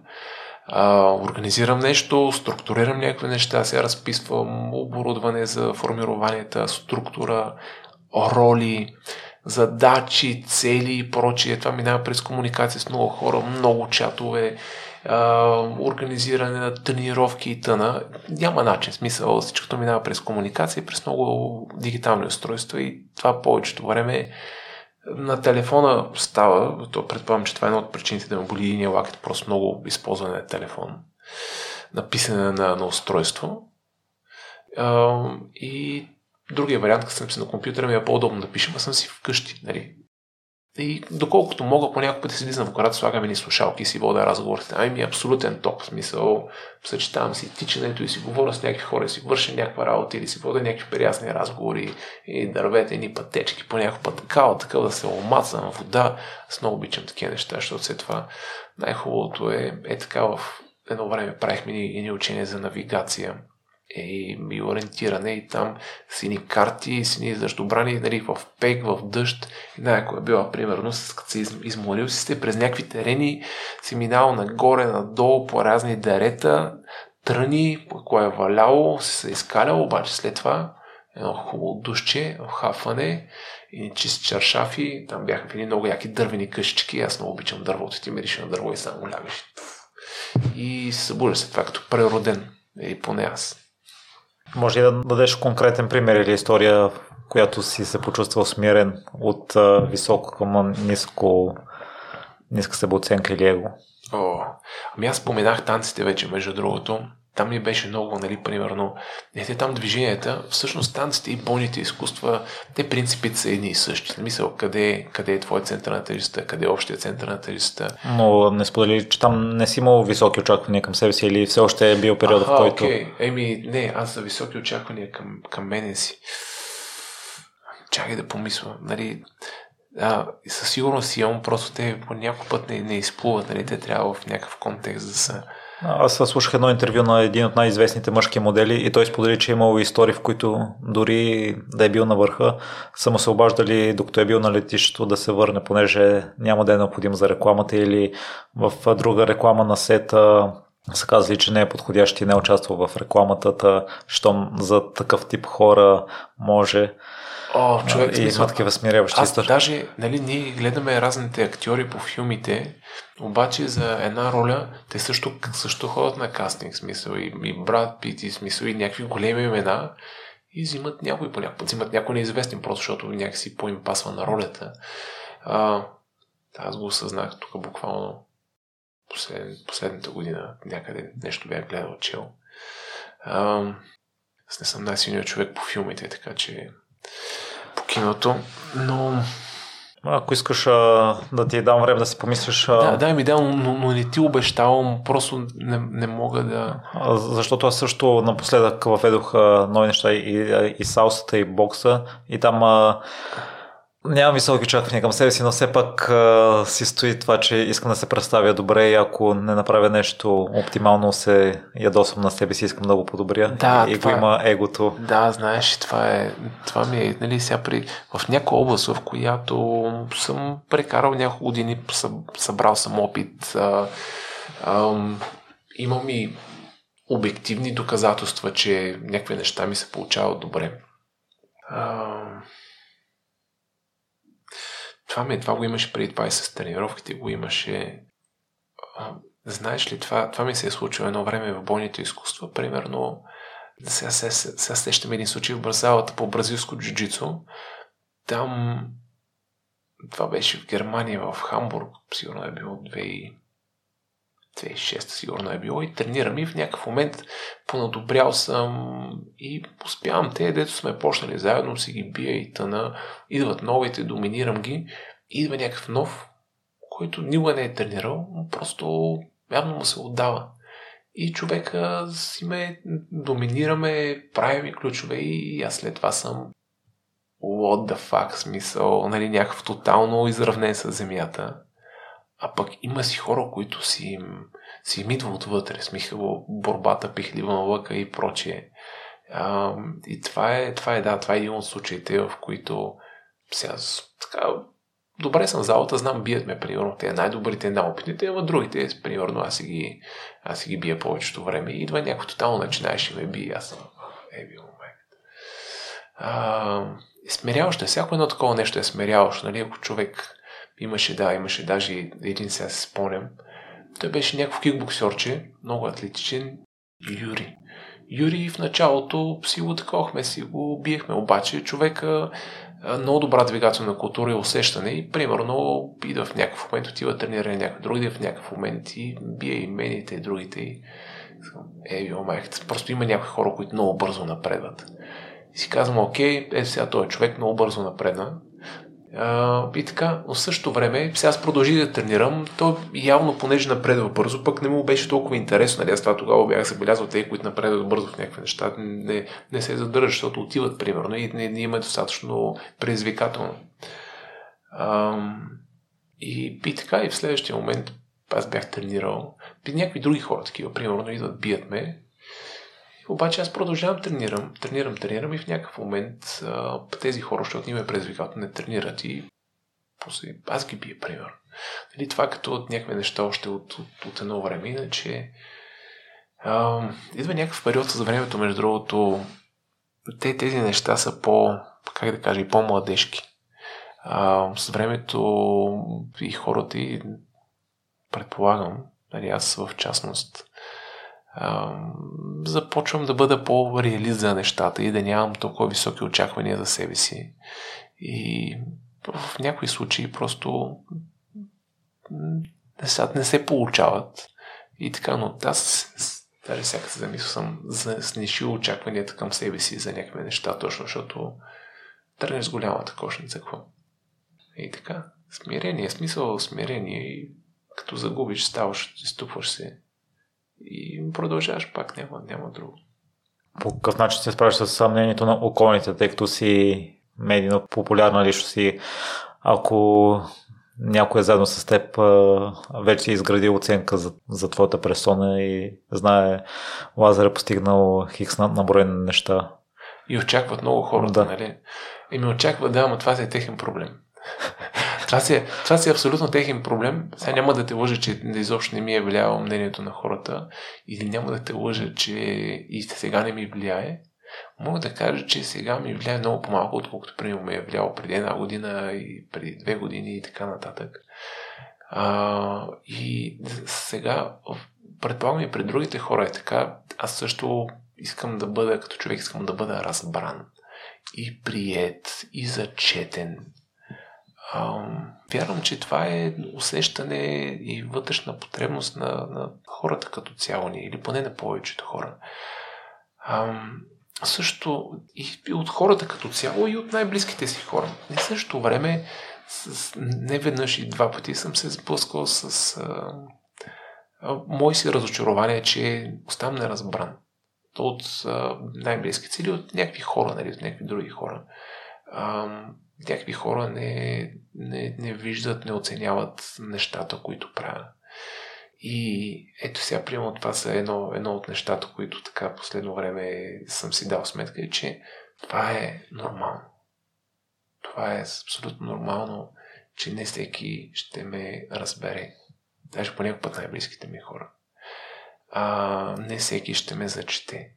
организирам нещо, структурирам някакви неща, сега разписвам оборудване за формированията, структура, роли, задачи, цели и прочие. Това минава през комуникация с много хора, много чатове, организиране на тренировки и тъна. Няма начин, смисъл, всичкото минава през комуникация, през много дигитални устройства и това повечето време на телефона става, то предполагам, че това е една от причините да ме боли един лакет, просто много използване на телефон, написане на, на устройство. и другия вариант, като съм си на компютъра, ми е по-удобно да пиша, а съм си вкъщи. Нали? И доколкото мога, по няколко пъти си излизам в гората, слагаме ни слушалки и си вода разговорите. Ами ми абсолютен топ. Смисъл, съчетавам си тичането и си говоря с някакви хора, си върша някаква работа или си вода някакви приятни разговори и дървете, ни пътечки, по път као, такъв да се омацам вода. Аз много обичам такива неща, защото след това най-хубавото е, е така в едно време правихме и учения за навигация и, и ориентиране и там сини карти, сини дъждобрани, нали, в пек, в дъжд. И най-ако е била, примерно, с като си измолил си сте през някакви терени, си минал нагоре, надолу, по разни дарета, тръни, кое е валяло, си се изкалял, обаче след това едно хубаво душче, хафане и чисти чаршафи, там бяха едни много яки дървени къщички, аз много обичам дървото, ти мирише на дърво и само лягаш. И се събужда се това като прероден, и поне аз. Може ли да дадеш конкретен пример или история, която си се почувствал смирен от високо към ниско, ниска себеоценка или его? О, ами аз споменах танците вече, между другото. Там ми беше много, нали, примерно, не те там движенията, всъщност танците и бойните изкуства, те принципите са едни и същи. Мисъл, къде, къде е твой център на тежестта, къде е общия център на тежестта. Но не сподели, че там не си имал високи очаквания към себе си или все още е бил период, в който... Окей, еми, не, аз за високи очаквания към, към мене си. Чакай да помисля, нали, а, със сигурност имам, просто те по някой път не, не изплуват, нали, те трябва в някакъв контекст да са аз слушах едно интервю на един от най-известните мъжки модели и той сподели, че е имал истории, в които дори да е бил на върха, са му се обаждали, докато е бил на летището, да се върне, понеже няма да е необходим за рекламата или в друга реклама на сета са казали, че не е подходящ и не е участвал в рекламата, щом за такъв тип хора може. О, човек, и има такива смиряващи Аз даже, нали, ние гледаме разните актьори по филмите, обаче за една роля те също, също ходят на кастинг, смисъл, и, и Брат Пит, и смисъл, и някакви големи имена, и взимат някой по някакъв взимат някой неизвестен, просто защото някакси по-им пасва на ролята. А, аз го осъзнах тук буквално послед, последната година, някъде нещо бях гледал, чел. Аз не съм най-силният човек по филмите, така че по киното, но... Ако искаш а, да ти дам време да си помислиш... А... Да, дай ми да, но, но не ти обещавам, просто не, не мога да... А, защото аз също напоследък въведох нови неща и, и, и салсата, и бокса, и там... А Нямам високи очаквания към себе си, но все пак а, си стои това, че искам да се представя добре и ако не направя нещо оптимално, се ядосвам на себе си, искам да го подобря. Да, и това... го има егото. Да, знаеш, това е, това ми е, нали, сега при, в някоя област, в която съм прекарал няколко години, събрал съм опит, а, а, имам и обективни доказателства, че някакви неща ми се получават добре. А, това, ми, това го имаше преди това и с тренировките, го имаше. А, знаеш ли, това, това ми се е случило едно време в бойните изкуства. Примерно, сега, сега, сега сещам един случай в Бразалата по бразилско джуджицу. Там това беше в Германия, в Хамбург, сигурно е било 2006 сигурно е било и тренирам и в някакъв момент понадобрял съм и успявам те, дето сме почнали заедно, си ги бия и тъна, идват новите, доминирам ги, идва някакъв нов, който никога не е тренирал, но просто явно му се отдава. И човека си ме доминираме, прави ми ключове и аз след това съм what the fuck смисъл, нали, някакъв тотално изравнен с земята. А пък има си хора, които си им, си им идва отвътре, смисъл борбата, пихлива на лъка и прочие. А, и това е, това е, да, това е един от случаите, в които сега така, добре съм в залата, знам, бият ме, примерно, те най-добрите, най-опитните, ама другите, примерно, аз си ги, аз си ги бия повечето време. И идва някой тотално начинаеш и ме бие, аз съм, е, бил момент. Смиряващо е, всяко едно такова нещо е смиряващо, нали, ако човек Имаше, да, имаше даже един сега се спомням. Той беше някакво кикбоксерче, много атлетичен, Юри. Юри в началото си го таковахме, си го биехме, обаче човека много добра двигателна култура и усещане и примерно идва в някакъв момент, отива тренира някой друг, в някакъв момент и бие и мените и другите. И... Е, майката. Просто има някои хора, които много бързо напредват. И си казвам, окей, е сега този човек много бързо напредна, и така, но в същото време, сега аз продължих да тренирам, то явно, понеже напредва бързо, пък не му беше толкова интересно. Нали? Аз това тогава бях забелязал те, които напредват бързо в някакви неща, не, не се задържат, защото отиват, примерно, и не, не има достатъчно предизвикателно. И, и така, и в следващия момент аз бях тренирал. При някакви други хора такива, примерно, идват, бият ме, обаче аз продължавам тренирам, тренирам, тренирам и в някакъв момент а, тези хора, защото има предизвикат, не тренират и после аз ги бия, пример. Нали, това като от някакви неща още от, от, от едно време, иначе а, идва някакъв период за времето, между другото, те, тези неща са по, как да кажа, и по-младежки. А, с времето и хората, и предполагам, нали, аз в частност, започвам да бъда по-реалист за нещата и да нямам толкова високи очаквания за себе си. И в някои случаи просто нещата не се получават. И така, но аз даже всяка се замисля съм снишил очакванията към себе си за някакви неща, точно защото тръгнеш с голямата кошница, какво? И така, смирение, смисъл смирение и като загубиш, ставаш, изтупваш се и продължаваш пак, няма, няма друго. По какъв начин се справиш с съмнението на околните, тъй като си медийно популярна лично си, ако някой е заедно с теб вече си изградил оценка за, за твоята персона и знае Лазар е постигнал хикс на, на броен неща. И очакват много хората, да. нали? И ми очакват, да, но това е техен проблем. Това си, е, това си е абсолютно техен проблем. Сега няма да те лъжа, че изобщо не ми е влияло мнението на хората или няма да те лъжа, че и сега не ми влияе. Мога да кажа, че сега ми влияе много по-малко, отколкото примерно ми е влияло преди една година и преди две години и така нататък. А, и сега, предполагам и пред другите хора е така, аз също искам да бъда, като човек искам да бъда разбран и прият и зачетен вярвам, че това е усещане и вътрешна потребност на, на хората като цяло ни, или поне на повечето хора. А, също и от хората като цяло, и от най-близките си хора. И същото време, с, не веднъж и два пъти съм се сблъскал с а, а, мои си разочарования, че оставам неразбран. От а, най-близките или от някакви хора, нали, от някакви други хора а, някакви хора не, не, не виждат, не оценяват нещата, които правя. И ето сега, примерно, това са едно, едно от нещата, които така последно време съм си дал сметка, е, че това е нормално. Това е абсолютно нормално, че не всеки ще ме разбере. Даже по път най-близките ми хора. А, не всеки ще ме зачете.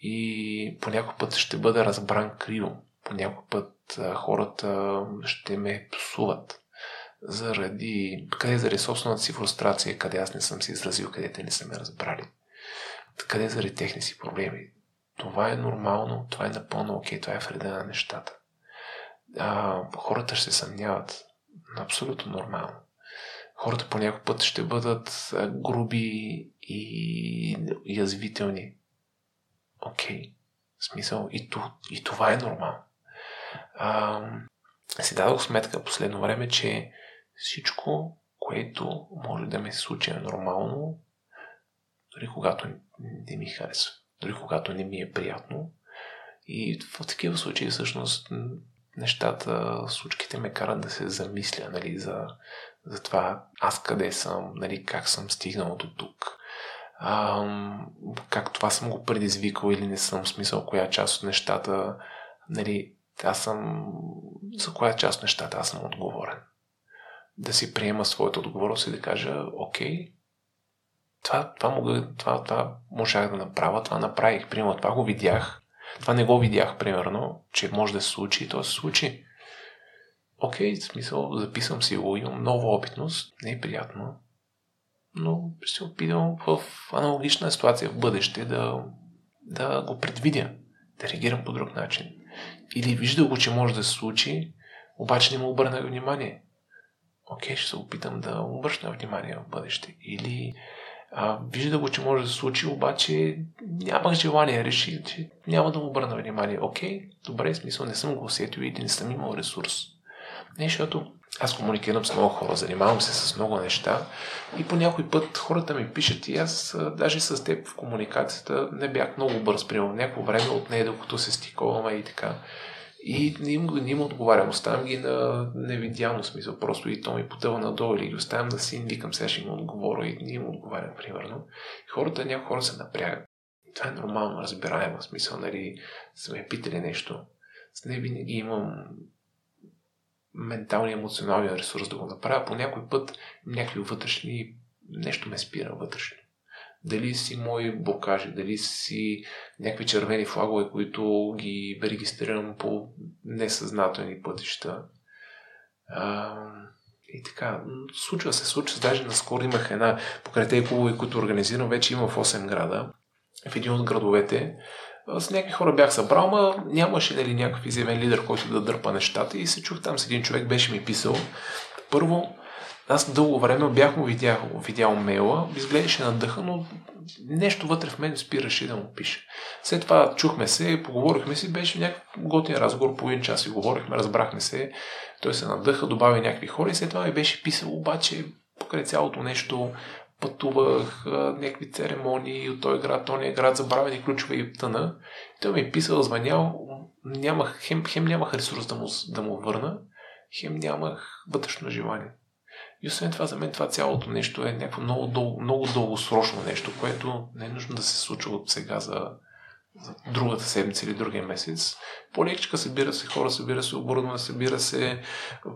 И по някой път ще бъда разбран криво. По някой път хората ще ме псуват заради, къде заради собствената си фрустрация, къде аз не съм се изразил, къде те не са ме разбрали. Къде заради техни си проблеми. Това е нормално, това е напълно окей, това е вреда на нещата. А, хората ще се съмняват. Абсолютно нормално. Хората по някой път ще бъдат груби и язвителни. Окей. Okay. Смисъл. И, и това е нормално. А, си дадох сметка последно време, че всичко, което може да ми се случи нормално, дори когато не ми харесва, дори когато не ми е приятно. И в такива случаи всъщност нещата, случките ме карат да се замисля нали, за, за това аз къде съм, нали, как съм стигнал до тук, а, как това съм го предизвикал или не съм, в смисъл коя част от нещата, нали, аз съм, за коя част нещата аз съм отговорен да си приема своята отговорност и да кажа, окей, това, това, мога, това, това можах да направя, това направих, примерно, това го видях, това не го видях, примерно, че може да се случи и то се случи. Окей, в смисъл, записвам си го, имам нова опитност, не е приятно, но се опитам в аналогична ситуация в бъдеще да, да го предвидя, да реагирам по друг начин. Или вижда го, че може да се случи, обаче не му обърна внимание окей, ще се опитам да обръщам внимание в бъдеще. Или а, вижда го, че може да се случи, обаче нямах желание, реших, че няма да му обърна внимание. Окей, добре, смисъл, не съм го усетил или не съм имал ресурс. Не, защото аз комуникирам с много хора, занимавам се с много неща и по някой път хората ми пишат и аз даже с теб в комуникацията не бях много бърз, примерно някакво време от нея, докато се стиковаме и така. И не им, не им отговарям, оставям ги на невидяно смисъл, просто и то ми потъва надолу или ги оставям да си викам, сега ще им отговоря и не им отговарям, примерно. И хората, някои хора се напрягат. Това е нормално, разбираемо, смисъл, нали, са ме питали нещо. С не винаги имам менталния, емоционалния ресурс да го направя. По някой път някакви вътрешни, нещо ме спира вътрешно дали си мои блокажи, дали си някакви червени флагове, които ги регистрирам по несъзнателни пътища. А, и така, случва се, случва. Даже наскоро имах една покрай тези клубове, които организирам, вече има в 8 града. В един от градовете с някакви хора бях събрал, ма нямаше нали, някакъв изявен лидер, който да дърпа нещата и се чух там с един човек, беше ми писал. Първо, аз дълго време бях му видял, видял мейла, изглеждаше надъха, но нещо вътре в мен спираше да му пише. След това чухме се, поговорихме си, беше някакъв готин разговор, по един час и говорихме, разбрахме се, той се надъха, добави някакви хора и след това ми беше писал, обаче покрай цялото нещо пътувах, някакви церемонии от този град, този град, забравени ключове и тъна. Той ми е писал, звънял, нямах, хем, хем нямах ресурс да му, да му върна, хем нямах вътрешно желание. И освен това, за мен това цялото нещо е някакво много, дъл, много дългосрочно нещо, което не е нужно да се случва от сега за другата седмица или другия месец. По-лекичка събира се хора, събира се оборудване, събира се,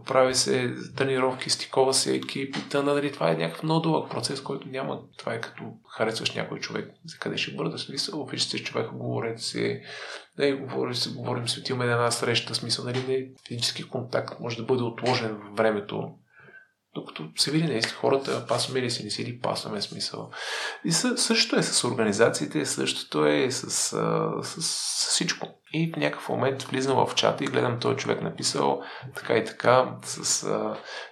прави се тренировки, стикова се екип и тъна, нали, това е някакъв много дълъг процес, който няма, това е като харесваш някой човек, за къде ще бъде, смисъл, вижте се с човека, говорете се, да говорим, се, говорим, си отиваме на една среща, смисъл, нали, не, физически контакт може да бъде отложен в времето, докато се види наистина хората, пасваме ли си, не си ли пасваме смисъл. И същото е с организациите, същото е с, с, с, с всичко. И в някакъв момент влизам в чата и гледам този човек написал така и така. С,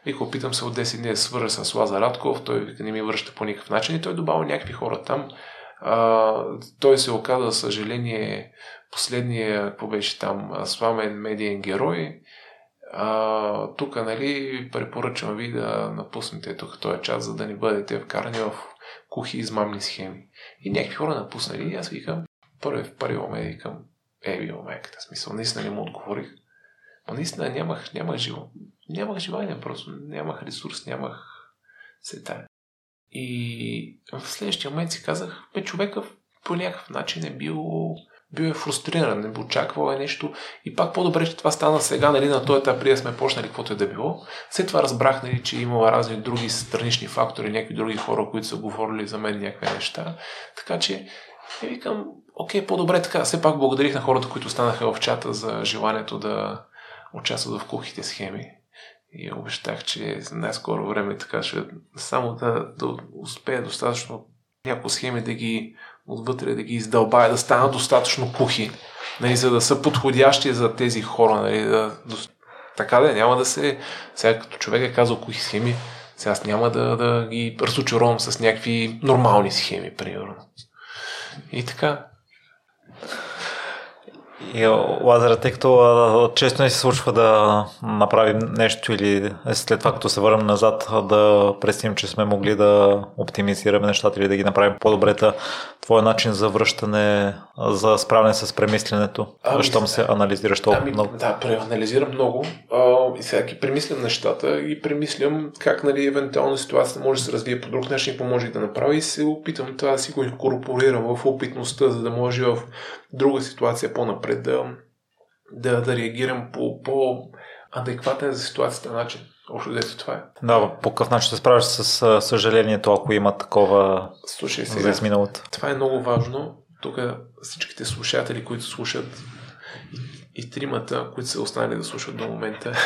вика, опитам се от 10 дни да свържа с Лазар Радков, той не ми връща по никакъв начин и той добавя някакви хора там. А, той се оказа, за съжаление, последния, какво беше там, сламен медиен герой а, тук, нали, препоръчвам ви да напуснете тук този час, за да не бъдете вкарани в кухи измамни схеми. И някакви хора напуснали и аз викам, първи в първи момент викам, е, бил майката, смисъл, наистина не му отговорих. наистина нямах, нямах, живо, нямах желание, просто нямах ресурс, нямах сета. И в следващия момент си казах, бе, човека по някакъв начин е бил бил е фрустриран, не очаквал е нещо и пак по-добре, че това стана сега, нали, на този етап, преди сме почнали каквото е да било. След това разбрах, нали, че има разни други странични фактори, някакви други хора, които са говорили за мен някакви неща. Така че, не викам, окей, по-добре така. Все пак благодарих на хората, които станаха в чата за желанието да участват в кухите схеми. И обещах, че най-скоро време така ще само да, да успея достатъчно някои схеми да ги отвътре да ги издълбая, да станат достатъчно кухи, нали, за да са подходящи за тези хора. Нали, да, така да е, няма да се... Сега като човек е казал кухи схеми, сега аз няма да, да ги разочаровам с някакви нормални схеми, примерно. И така. И Лазара, тъй като често не се случва да направим нещо или след това, като се върнем назад, да пресим, че сме могли да оптимизираме нещата или да ги направим по-добре. Твоя начин за връщане, за справяне с премисленето, ами, щом се анализираш толкова ами, много? Да, преанализирам много а, и сега ги премислям нещата и премислям как нали, евентуално ситуацията може да се развие по друг начин, какво може да направи и се опитам това да си го инкорпорирам в опитността, за да може в друга ситуация по-напред да, да, да реагирам по по-адекватен за ситуацията начин. Общо дето това е. Да, по какъв начин се справиш с съжалението, ако има такова Слушай сега, за миналото? Това е много важно. Тук всичките слушатели, които слушат и, тримата, които са останали да слушат до момента,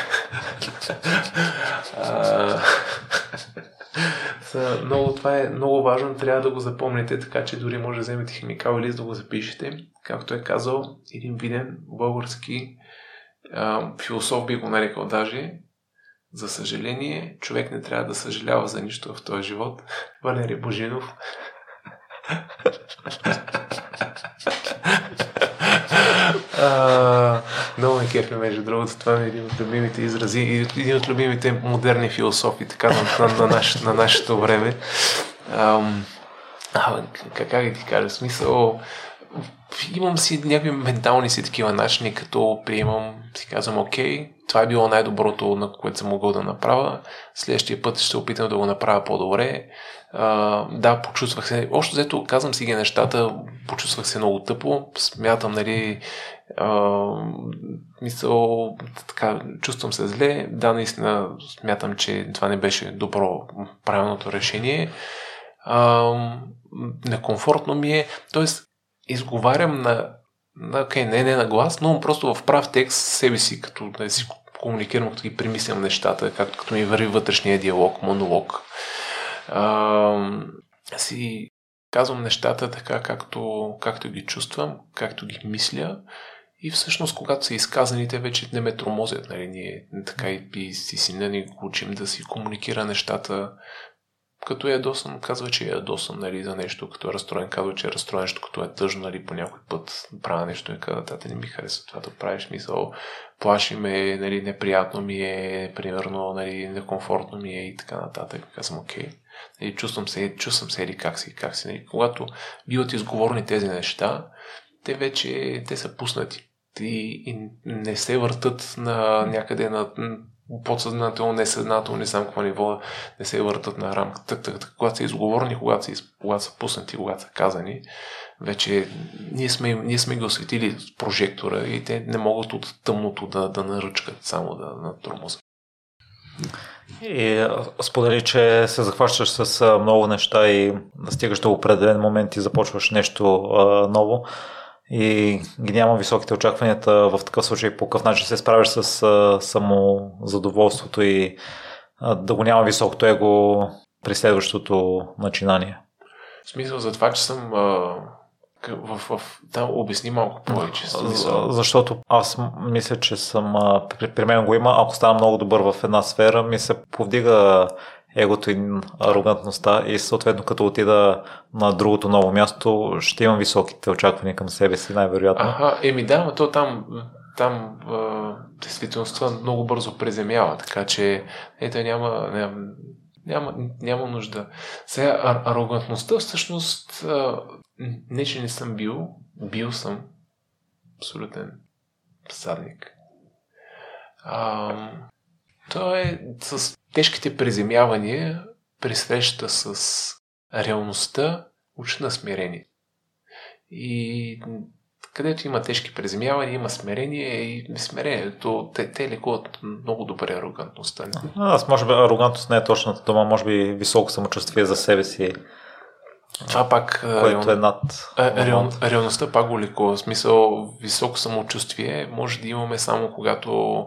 са много, това е много важно, трябва да го запомните, така че дори може да вземете химикал или да го запишете. Както е казал един виден български а, философ би го нарекал даже, за съжаление, човек не трябва да съжалява за нищо в този живот. Валерий Божинов. а, много ме кефи, между другото. Това е един от любимите изрази и един от любимите модерни философи, така на, на, на, наш, на нашето време. А, как, как ти кажа? Смисъл, имам си някакви ментални си такива начини, като приемам, си казвам, окей, това е било най-доброто, на което съм могъл да направя. Следващия път ще опитам да го направя по-добре. А, да, почувствах се. Още взето, казвам си ги нещата, почувствах се много тъпо. Смятам, нали, а, мисъл, така, чувствам се зле. Да, наистина смятам, че това не беше добро, правилното решение. А, некомфортно ми е. Тоест, изговарям на, на okay, не, не на глас, но просто в прав текст себе си, като да си комуникирам, като ги примислям нещата, както като ми върви вътрешния диалог, монолог. А, си казвам нещата така, както, както ги чувствам, както ги мисля. И всъщност, когато са изказани, те вече не ме тромозят. Нали? Ние така и, и си сина ни го учим да си комуникира нещата като ядосан, казва, че е ядосан нали, за нещо, като е разстроен, казва, че е разстроен, като е тъжно, нали, по някой път правя нещо и казва, тата не ми харесва това да правиш, мисъл, плаши ме, нали, неприятно ми е, примерно, нали, некомфортно ми е и така нататък. Казвам, окей. Нали, чувствам се, чувствам се или как си, как си. Нали. Когато биват изговорни тези неща, те вече, те са пуснати. И, и не се въртат на някъде на подсъзнателно, несъзнателно, не знам какво ниво, не се въртат на рамката. Так, так, так, когато са изговорени, когато са, когато са пуснати, когато са казани, вече ние сме, ние сме ги осветили с прожектора и те не могат от тъмното да, да наръчкат, само да натормозят. И сподели, че се захващаш с много неща и стигаш до определен момент и започваш нещо а, ново и ги няма високите очакванията в такъв случай по какъв начин се справиш с а, самозадоволството и а, да го няма високото его при следващото начинание. В смисъл за това, че съм а, в, в, да, обясни малко повече. За, защото аз мисля, че съм при, при мен го има, ако стана много добър в една сфера, ми се повдига егото и арогантността и съответно като отида на другото ново място, ще имам високите очаквания към себе си, най-вероятно. Ага, еми да, но то там, там действителността много бързо преземява, така че ето няма, няма, няма, няма нужда. Сега, арогантността всъщност не, че не съм бил, бил съм абсолютен садник. А, то е с тежките приземявания при среща с реалността учи на смирение. И където има тежки приземявания, има смирение и смирението, те, те лекуват много добре арогантността. Аз може би арогантност не е точната дума, може би високо самочувствие за себе си. Това пак... Което е над... Реал, реалността пак го лекува. В смисъл, високо самочувствие може да имаме само когато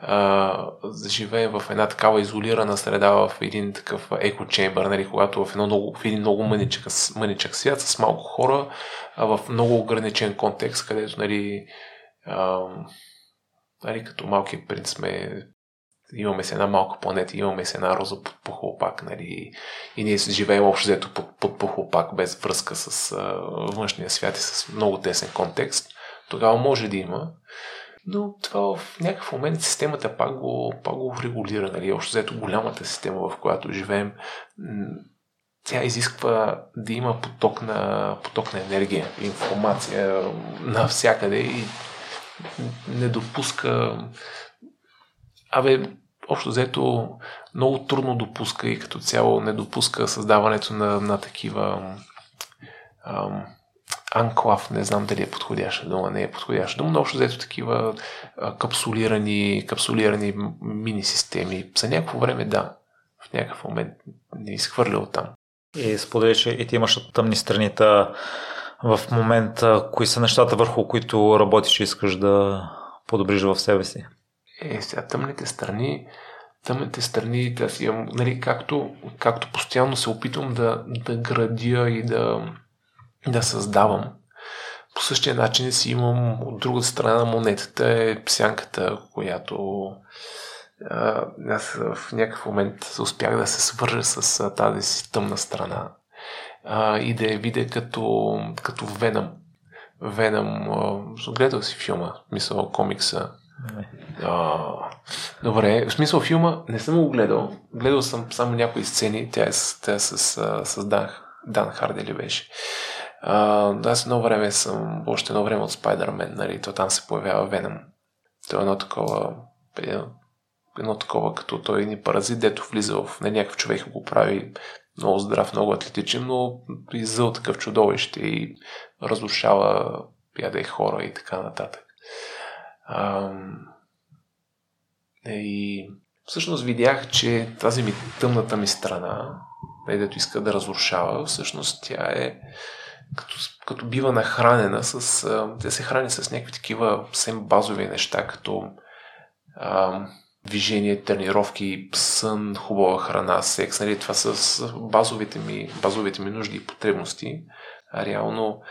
а, живеем в една такава изолирана среда, в един такъв еко-чембър, нали, когато в, едно много, в един много мъничък, мъничък свят с малко хора, а в много ограничен контекст, където нали, а, нали, като малки принц сме имаме се една малка планета, имаме се една роза под похлопак, нали, и ние живеем общо взето под, под похлопак, без връзка с а, външния свят и с много тесен контекст, тогава може да има. Но това в някакъв момент системата пак го, пак го регулира. Нали? Общо взето голямата система, в която живеем, тя изисква да има поток на, поток на енергия, информация навсякъде и не допуска. Абе, общо взето много трудно допуска и като цяло не допуска създаването на, на такива ам, анклав, не знам дали е подходяща дума, не е подходяща дума, но общо взето такива а, капсулирани, капсулирани мини системи. За някакво време да, в някакъв момент не изхвърля от там. И сподели, и ти имаш тъмни страните в момента. Кои са нещата върху които работиш и искаш да подобриш в себе си? Е, сега тъмните страни, тъмните страни, си имам, нали, както, както постоянно се опитвам да, да градя и да, да създавам. По същия начин си имам от другата страна на монетата е сянката, която а, аз в някакъв момент успях да се свържа с а, тази си тъмна страна а, и да я видя като, като Веном. Веном, гледал си филма, мисъл комикса. А, добре, в смисъл филма не съм го гледал. Гледал съм само някои сцени. Тя е, тя е с, с, с Дан, Дан Харди ли беше. А, аз едно време съм, още едно време от Спайдермен, нали, то там се появява Веном. То е едно такова, едно, едно такова, като той ни паразит, дето влиза в не, някакъв човек го прави много здрав, много атлетичен, но и зъл такъв чудовище и разрушава яде хора и така нататък. А, и всъщност видях, че тази ми тъмната ми страна, дето иска да разрушава, всъщност тя е като, като бива нахранена с... Тя се храни с някакви такива съвсем базови неща, като а, движение, тренировки, сън, хубава храна, секс. Нали? Това са базовите ми, базовите ми нужди и потребности. А реално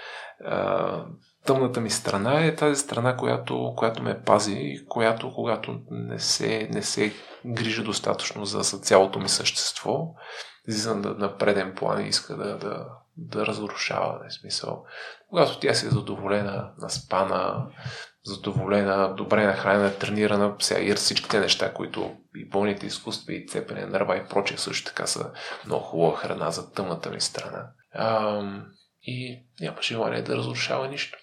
а, тъмната ми страна е тази страна, която, която ме пази, която когато не се, не се грижи достатъчно за, за цялото ми същество, излиза на, на преден план и иска да, да, да разрушава, не смисъл. Когато тя си е задоволена, наспана, задоволена, добре нахранена, тренирана, сега и всичките неща, които и болните изкуства, и цепене нърва и прочее също така са много хубава храна за тъмната ми страна. А, и няма желание да разрушава нищо.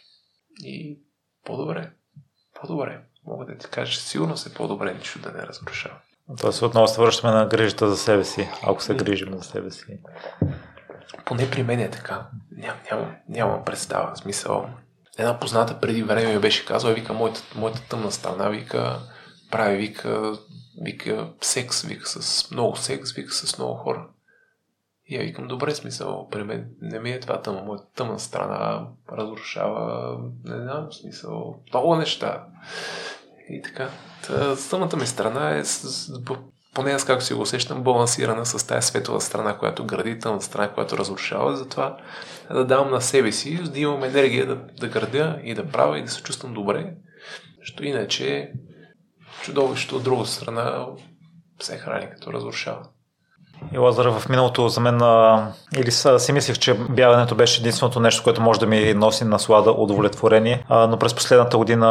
И по-добре. По-добре. Мога да ти кажа, сигурно се по-добре нищо да не разрушава. Тоест отново се връщаме на грижата за себе си, ако се грижим за себе си. Поне при мен е така. Ням, нямам, нямам представа. В смисъл. Една позната преди време ми беше казала, вика, моята, моята тъмна страна, вика, прави, вика, вика, секс, вика с много секс, вика с много хора. И я викам, добре смисъл, при мен не ми е това тъмна, моята тъмна страна разрушава, не знам, смисъл, много неща. И така. Тъмната ми страна е поне аз както си го усещам, балансирана с тази светла страна, която гради, тъмната страна, която разрушава. Затова да давам на себе си, да имам енергия да, да градя и да правя и да се чувствам добре. Защото иначе чудовището от друга страна се храни като разрушава. И Лазар, в миналото за мен или си мислех, че бягането беше единственото нещо, което може да ми носи наслада, удовлетворение, но през последната година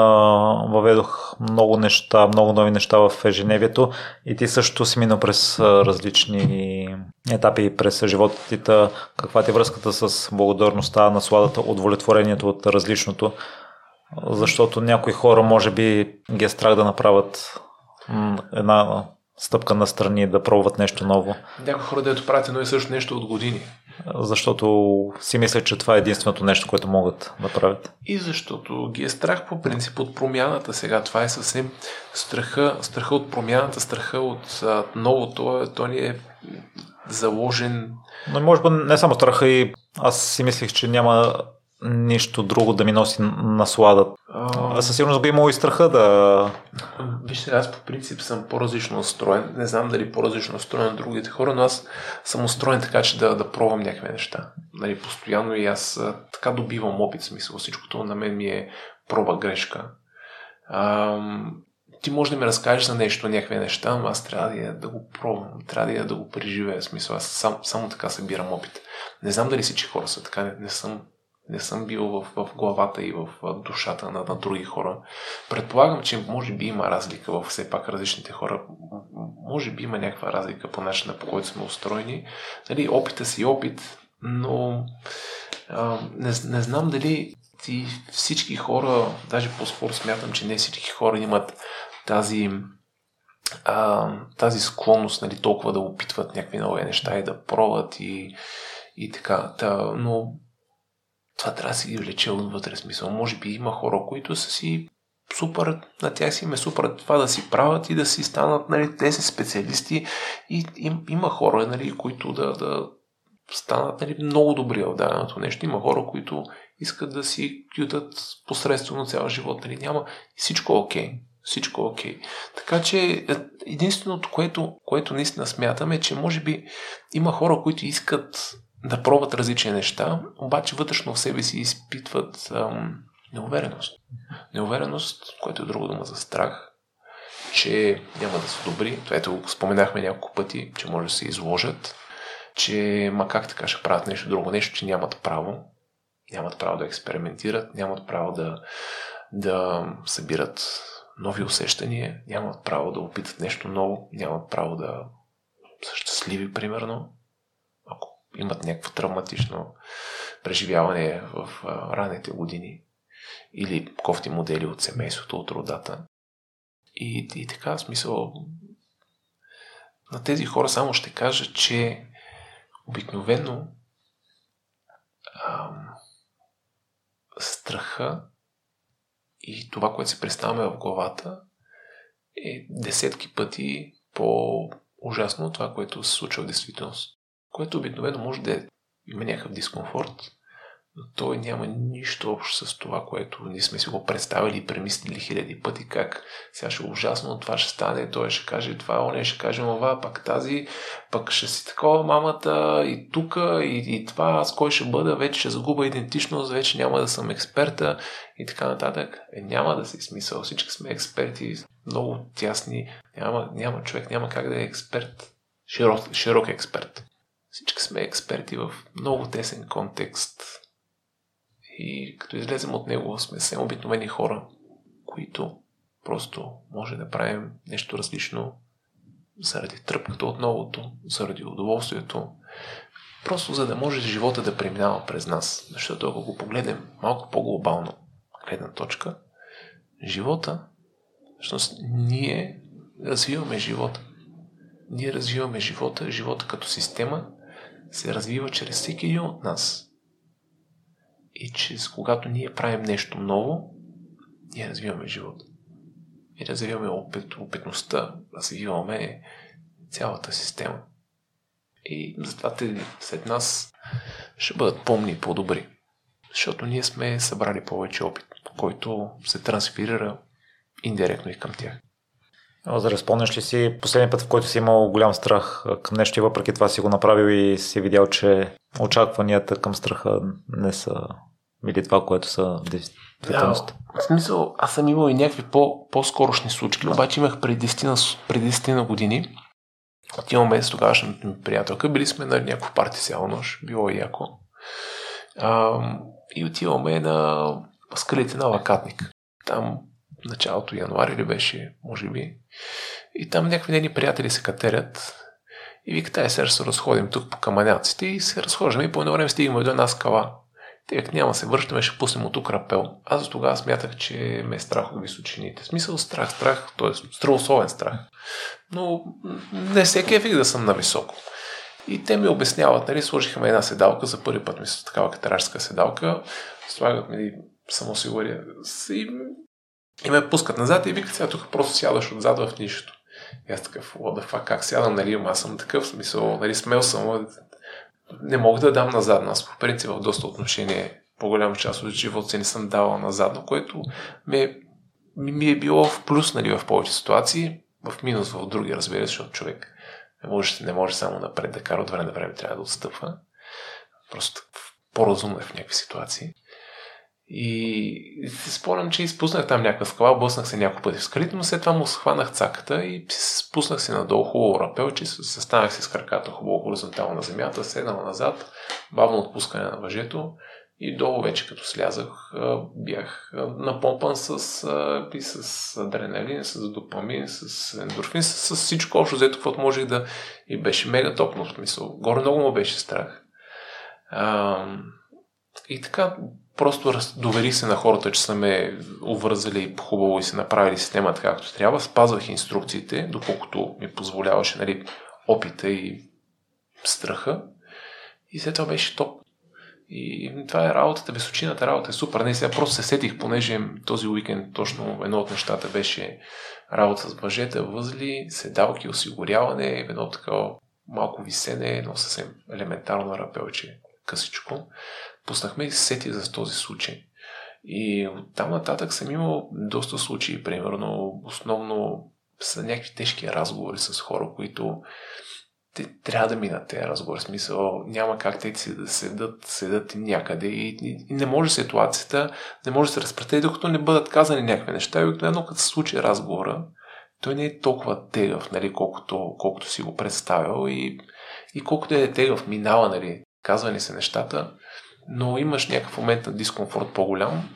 въведох много неща, много нови неща в ежедневието и ти също си минал през различни етапи през живота ти. Каква ти е връзката с благодарността, насладата, удовлетворението от различното? Защото някои хора може би ги е страх да направят една стъпка на страни да пробват нещо ново. Някои хора, дето правят едно и също нещо от години. Защото си мисля, че това е единственото нещо, което могат да правят. И защото ги е страх по принцип от промяната сега. Това е съвсем страха, страха от промяната, страха от а, новото. То ни е заложен. Но може би не само страха и аз си мислих, че няма нищо друго да ми носи наслада. А... Със сигурност би имало и страха да... Вижте, аз по принцип съм по-различно настроен. Не знам дали по-различно настроен на другите хора, но аз съм устроен така, че да, да пробвам някакви неща. Нали, постоянно и аз така добивам опит, смисъл. Всичкото на мен ми е проба грешка. А, ти може да ми разкажеш за нещо, някакви неща, но аз трябва да, да го пробвам, трябва да, да го преживея. Смисъл, аз сам, само така събирам опит. Не знам дали всички хора са така, не, не съм не съм бил в, в главата и в душата на, на други хора. Предполагам, че може би има разлика в все пак различните хора. Може би има някаква разлика по начина по който сме устроени. Нали, опита си опит, но а, не, не знам дали ти всички хора, даже по-скоро смятам, че не всички хора имат тази а, тази склонност нали, толкова да опитват някакви нови неща и да пробват и, и така. Та, но това трябва да си ги влече отвътре смисъл. Може би има хора, които са си супер, на тях си им е супер това да си правят и да си станат, нали, те са специалисти и им, има хора, нали, които да, да станат нали, много добри в даденото нещо. Има хора, които искат да си ютат посредствено цял живот. Нали, няма всичко е окей. Okay. Всичко е окей. Така че е, единственото, което, което наистина смятаме, е, че може би има хора, които искат да пробват различни неща, обаче вътрешно в себе си изпитват ам, неувереност. Неувереност, което е друго дума за страх, че няма да са добри. Ето споменахме няколко пъти, че може да се изложат, че ма как така ще правят нещо друго, нещо, че нямат право. Нямат право да експериментират, нямат право да, да събират нови усещания, нямат право да опитат нещо ново, нямат право да са щастливи, примерно имат някакво травматично преживяване в ранните години или кофти модели от семейството, от родата. И, и така, в смисъл, на тези хора само ще кажа, че обикновено ам, страха и това, което се представяме в главата, е десетки пъти по-ужасно от това, което се случва в действителност което обикновено може да има някакъв дискомфорт, но той няма нищо общо с това, което ние сме си го представили и премислили хиляди пъти, как сега ще е ужасно, това ще стане, той ще каже това, он ще каже това, пак тази, пък ще си такова мамата и тук и, и това, аз кой ще бъда, вече ще загуба идентичност, вече няма да съм експерта и така нататък. Е, няма да си смисъл, всички сме експерти, много тясни, няма, няма човек, няма как да е експерт, широк, широк експерт. Всички сме експерти в много тесен контекст и като излезем от него сме все обикновени хора, които просто може да правим нещо различно заради тръпката от новото, заради удоволствието, просто за да може живота да преминава през нас. Защото ако го погледнем малко по-глобално гледна точка, живота, всъщност ние развиваме живота. Ние развиваме живота, живота като система, се развива чрез всеки един от нас. И че когато ние правим нещо ново, ние развиваме живота. И развиваме опит, опитността, развиваме цялата система. И затова те след нас ще бъдат помни и по-добри. Защото ние сме събрали повече опит, който се трансферира индиректно и към тях. За спомняш ли си последния път, в който си имал голям страх към нещо и въпреки това си го направил и си видял, че очакванията към страха не са били това, което са действителност? В смисъл, аз съм имал и някакви по, по-скорошни случки, обаче имах преди 10 на, преди 10 на години. Отиваме с тогавашната ми приятелка, били сме на някакво парти цяла нощ, било е яко. А, и отиваме на скалите на Лакатник. Там началото януари ли беше, може би. И там някакви нейни приятели се катерят и викат, ай сега се разходим тук по каманяците и се разхождаме и по едно време стигаме до една скала. Тъй няма се връщаме, ще пуснем от тук рапел. Аз за тогава смятах, че ме е страх от височините. Смисъл страх, страх, т.е. здравословен страх. Но не всеки е да съм на високо. И те ми обясняват, нали, сложиха ме една седалка, за първи път ми с такава катарашска седалка, слагат ми самосигуря и, и ме пускат назад и викат, сега тук просто сядаш отзад в нищото. И аз такъв, what the fuck, как сядам, нали, аз съм такъв смисъл, нали, смел съм, не мога да дам назад. Аз по принцип в доста отношение по-голяма част от живота си не съм давал назад, но което ми е, ми е било в плюс нали, в повече ситуации, в минус в други, разбира се, защото човек не може, не може само напред да кара от време на време, трябва да отстъпва. Просто по-разумно е в някакви ситуации. И си спомням, че изпуснах там някаква скала, блъснах се няколко пъти в скалите, но след това му схванах цаката и спуснах се надолу хубаво рапелче, се станах си с краката хубаво хоризонтално на земята, седнал назад, бавно отпускане на въжето и долу вече като слязах бях напомпан с, и с адреналин, с допамин, с ендорфин, с, с всичко общо взето, каквото можех да и беше мега топно в смисъл. Горе много му беше страх. А, и така, просто доверих се на хората, че са ме увързали хубаво и се направили системата както трябва. Спазвах инструкциите, доколкото ми позволяваше нали, опита и страха. И след това беше топ. И това е работата, височината работа е супер. Не, сега просто се сетих, понеже този уикенд точно едно от нещата беше работа с въжета, възли, седалки, осигуряване, едно такова малко висене, едно съвсем елементарно рапелче, късичко пуснахме и сети за този случай. И от там нататък съм имал доста случаи, примерно, основно са някакви тежки разговори с хора, които те трябва да минат тези разговори. Смисъл, няма как те си да седат, седат някъде и, и, и не може ситуацията, не може да се разпретели, докато не бъдат казани някакви неща. И обикновено, като се случи разговора, той не е толкова тегъв, нали, колкото, колкото си го представил и, и колкото е тегъв минава, нали, казвани се нещата, но имаш някакъв момент на дискомфорт по-голям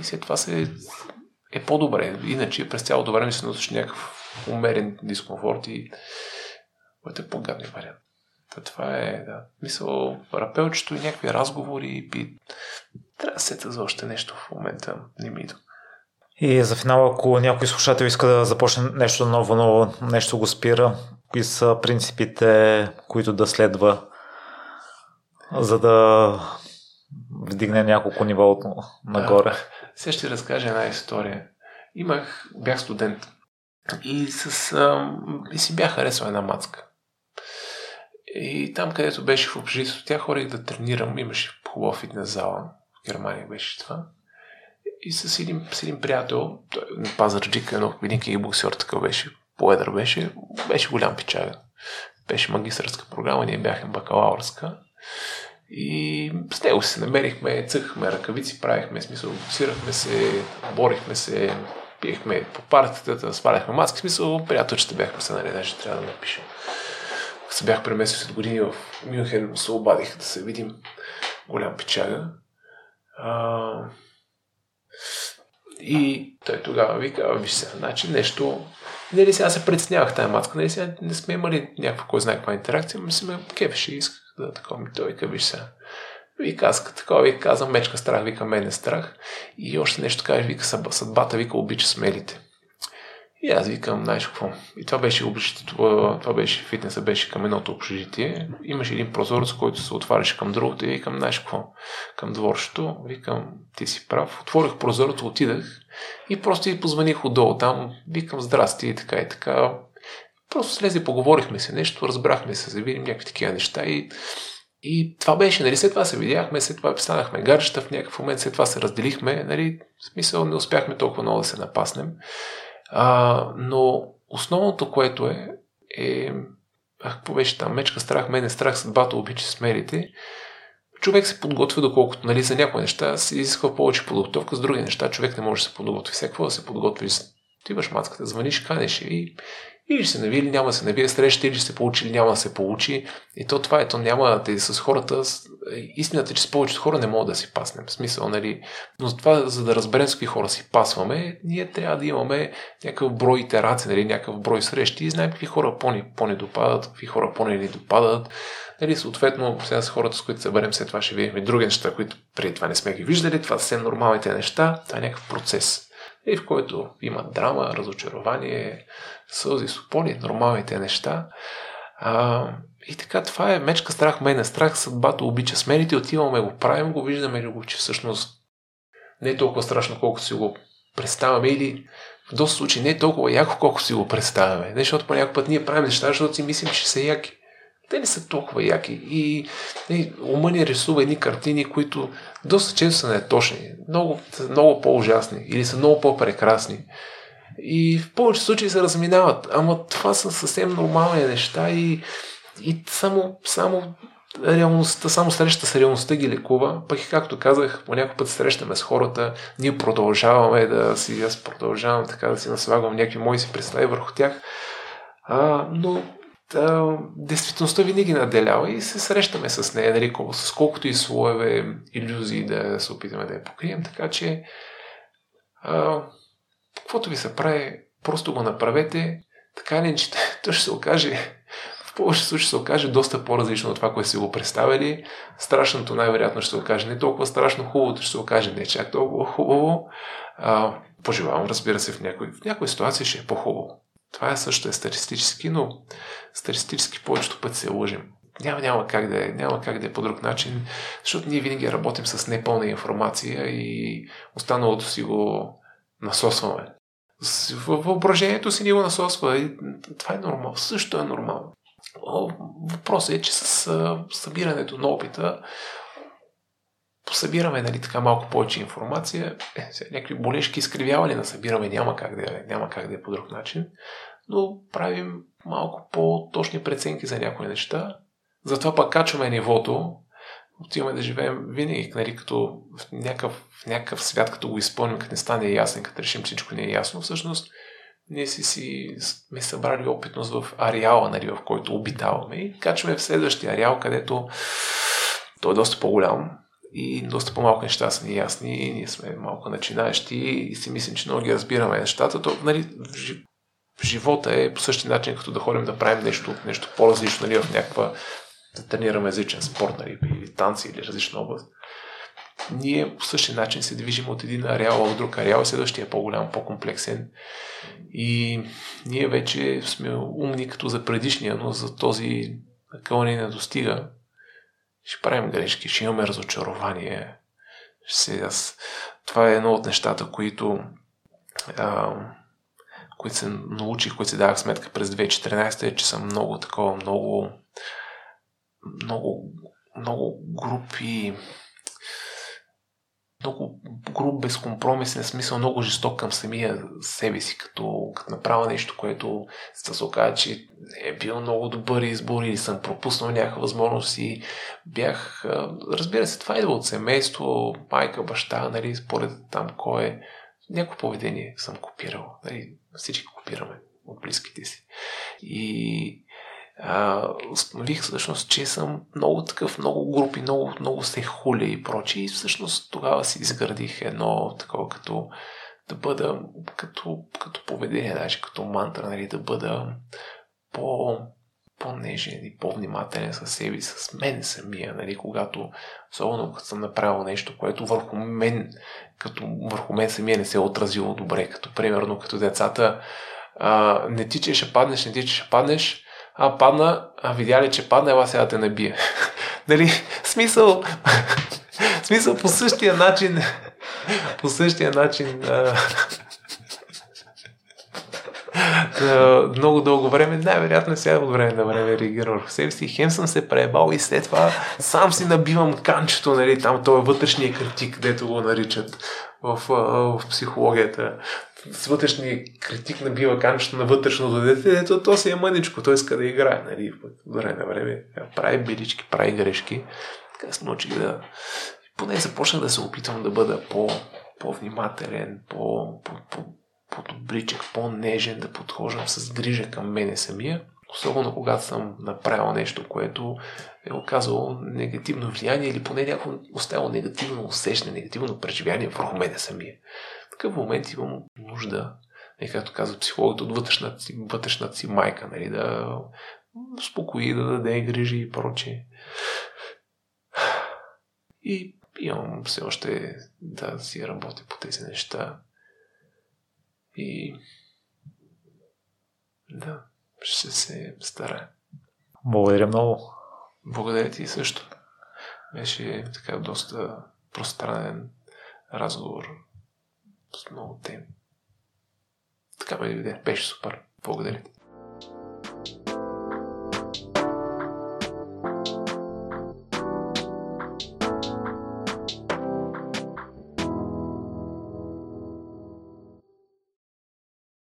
и след това се е по-добре. Иначе през цялото време се носиш някакъв умерен дискомфорт и което е по-гадния вариант. Та това е, да. Мисъл, рапелчето и някакви разговори и трябва да сета за още нещо в момента. Не ми идва. И за финал, ако някой слушател иска да започне нещо ново, но нещо го спира, кои са принципите, които да следва, за да вдигне няколко нива от нагоре. Да. Сега ще разкажа една история. Имах, бях студент и, с, а, и си бях харесал една мацка. И там, където беше в общежитието, тя ходих да тренирам. Имаше хубава фитнес зала. В Германия беше това. И с един, с един приятел, Пазарджик, едно, един кикбоксер такъв беше, поедър беше, беше голям пичага. Беше магистърска програма, ние бяхме бакалавърска. И с него се намерихме, цъхахме ръкавици, правихме смисъл, боксирахме се, борихме се, пиехме по партията, сваляхме маски, смисъл, приятелчета бяхме се, нали, даже трябва да напишем. Се бях преместил след години в Мюнхен, се обадих да се видим голям печага. А... И той тогава вика, виж се, значи нещо, нали сега се предснявах тази маска, нали сега не сме имали някаква кой знае каква интеракция, но си ме кефеше и исках да такова ми той вика, виж сега. Вика, аз такова, вика, казвам мечка страх, вика, мен е страх. И още нещо каже, вика, съдбата, вика, обича смелите. И аз викам, знаеш какво? И това беше общежитието, това беше фитнеса, беше към едното общежитие. Имаше един прозорец, който се отваряше към другото и викам, знаеш какво? Към дворщето. Викам, ти си прав. Отворих прозорец, отидах и просто и позваних отдолу там. Викам, здрасти и така и така. Просто слезе, поговорихме се нещо, разбрахме се, за видим някакви такива неща и, и това беше, нали, след това се видяхме, след това станахме гарчета в някакъв момент, след това се разделихме, нали, в смисъл не успяхме толкова много да се напаснем. А, но основното, което е, е ах, какво беше там, мечка страх, мен е страх, съдбата обича смелите, човек се подготвя, доколкото нали, за някои неща се изисква повече подготовка, с други неща човек не може да се подготви. Всеки да се подготви. Ти имаш мацката, звъниш, канеш и или ще се нави, или няма да се навие среща, или ще се получи, или няма да се получи. И то това е, то няма да с хората. Истината е, че с повечето хора не мога да си паснем. В смисъл, нали? Но това, за да разберем с какви хора си пасваме, ние трябва да имаме някакъв брой итерации, нали? някакъв брой срещи и знаем какви хора по-ни, по-ни допадат, какви хора по-ни ни допадат. Нали, съответно, сега с хората, с които съберем, след това ще видим други неща, които преди това не сме ги виждали. Това са нормалните неща. Това е някакъв процес. И в който има драма, разочарование, сълзи, сополи, нормалните неща. А, и така, това е мечка страх, мен е страх, съдбата обича смените, отиваме го правим, го виждаме ли го, че всъщност не е толкова страшно, колкото си го представяме или в доста случаи не е толкова яко, колко си го представяме. Не, защото по някакъв път ние правим неща, защото си мислим, че са яки. Те не са толкова яки. И, и ума ни рисува едни картини, които доста често са неточни, много, много по-ужасни или са много по-прекрасни. И в повече случаи се разминават. Ама това са съвсем нормални неща и, и само, само реалността, само среща с реалността ги лекува. Пък и както казах, по някой път срещаме с хората, ние продължаваме да си, аз продължавам така да си наслагам някакви мои си представи върху тях. А, но да, действителността винаги наделява и се срещаме с нея, нали, с колкото и слоеве иллюзии да се опитаме да я покрием. Така че, а, каквото ви се прави, просто го направете, така ли, че то ще се окаже повече случаи се окаже доста по-различно от това, което си го представили. Страшното най-вероятно ще се окаже не толкова страшно, хубавото ще се окаже не чак толкова хубаво. А, пожелавам, разбира се, в някои, в някои ситуации ще е по-хубаво. Това е също е статистически, но статистически повечето пъти се лъжим. Няма, няма, как да е, няма как да е по друг начин, защото ние винаги работим с непълна информация и останалото си го насосваме. Въображението си ни го насосва и това е нормално. Също е нормално. Въпросът е, че с събирането на опита събираме нали, така малко повече информация. Е, сега, някакви болешки изкривяване на събираме няма как, да, няма как да е по друг начин, но правим малко по-точни преценки за някои неща. Затова пък качваме нивото, отиваме да живеем винаги, нали, като в някакъв, в някакъв свят, като го изпълним, като не стане ясен, като решим всичко не е ясно, всъщност ние си, си сме събрали опитност в ареала, нали, в който обитаваме и качваме в следващия ареал, където той е доста по-голям и доста по-малко неща са ни ясни, ние сме малко начинаещи и си мислим, че много ги разбираме нещата. То, нали, живота е по същия начин, като да ходим да правим нещо, нещо по-различно, нали, в някаква да тренираме езичен спорт, нали, или танци, или различна област. Ние по същия начин се движим от един ареал в друг ареал следващия е по-голям, по-комплексен. И ние вече сме умни като за предишния, но за този акъл ни не достига. Ще правим грешки, ще имаме разочарование. Ще, аз... Това е едно от нещата, които, а, които се научих, които се давах сметка през 2014, е, че съм много такова, много, много, много групи много груб, безкомпромисен смисъл, много жесток към самия себе си, като, като направя нещо, което се окаже, че е бил много добър избор или съм пропуснал някаква възможност и бях... Разбира се, това идва от семейство, майка, баща, нали, според там кой е. Някакво поведение съм копирал. Нали, всички копираме от близките си. И а, установих всъщност, че съм много такъв, много групи, много, много се хуля и прочи. И всъщност тогава си изградих едно такова като да бъда като, като поведение, даже като мантра, нали, да бъда по, по-нежен и по-внимателен със себе, с мен самия, нали, когато, особено като съм направил нещо, което върху мен, като върху мен самия не се е отразило добре, като примерно като децата, а, не ти, че ще паднеш, не ти, че ще паднеш, а падна, а видя ли, че падна, ела сега да те набие. нали? Смисъл, смисъл по същия начин, по същия начин, много дълго време, най-вероятно сега от време на време реагирам върху себе си. Хем съм се преебал и след това сам си набивам канчето, нали, там това е вътрешния критик, дето го наричат в, в психологията с вътрешния критик набива канчето на вътрешното дете, ето то си е мъничко, той иска да играе, нали, в време на време. Прави билички, прави грешки. Така се научих да... Поне започнах да се опитвам да бъда по, по-внимателен, по, по, по, по-добричък, по-нежен, да подхождам с грижа към мене самия. Особено когато съм направил нещо, което е оказало негативно влияние или поне някакво оставило негативно усещане, негативно преживяние върху мене самия такъв момент имам нужда, и както казва психологът, от вътрешната си, вътрешната си майка, нали, да спокои, да даде грижи и прочее. И имам все още да си работя по тези неща. И да, ще се старая. Благодаря много. Благодаря ти също. Беше така доста пространен разговор с много теми. Така ме Беше супер. Благодаря ти.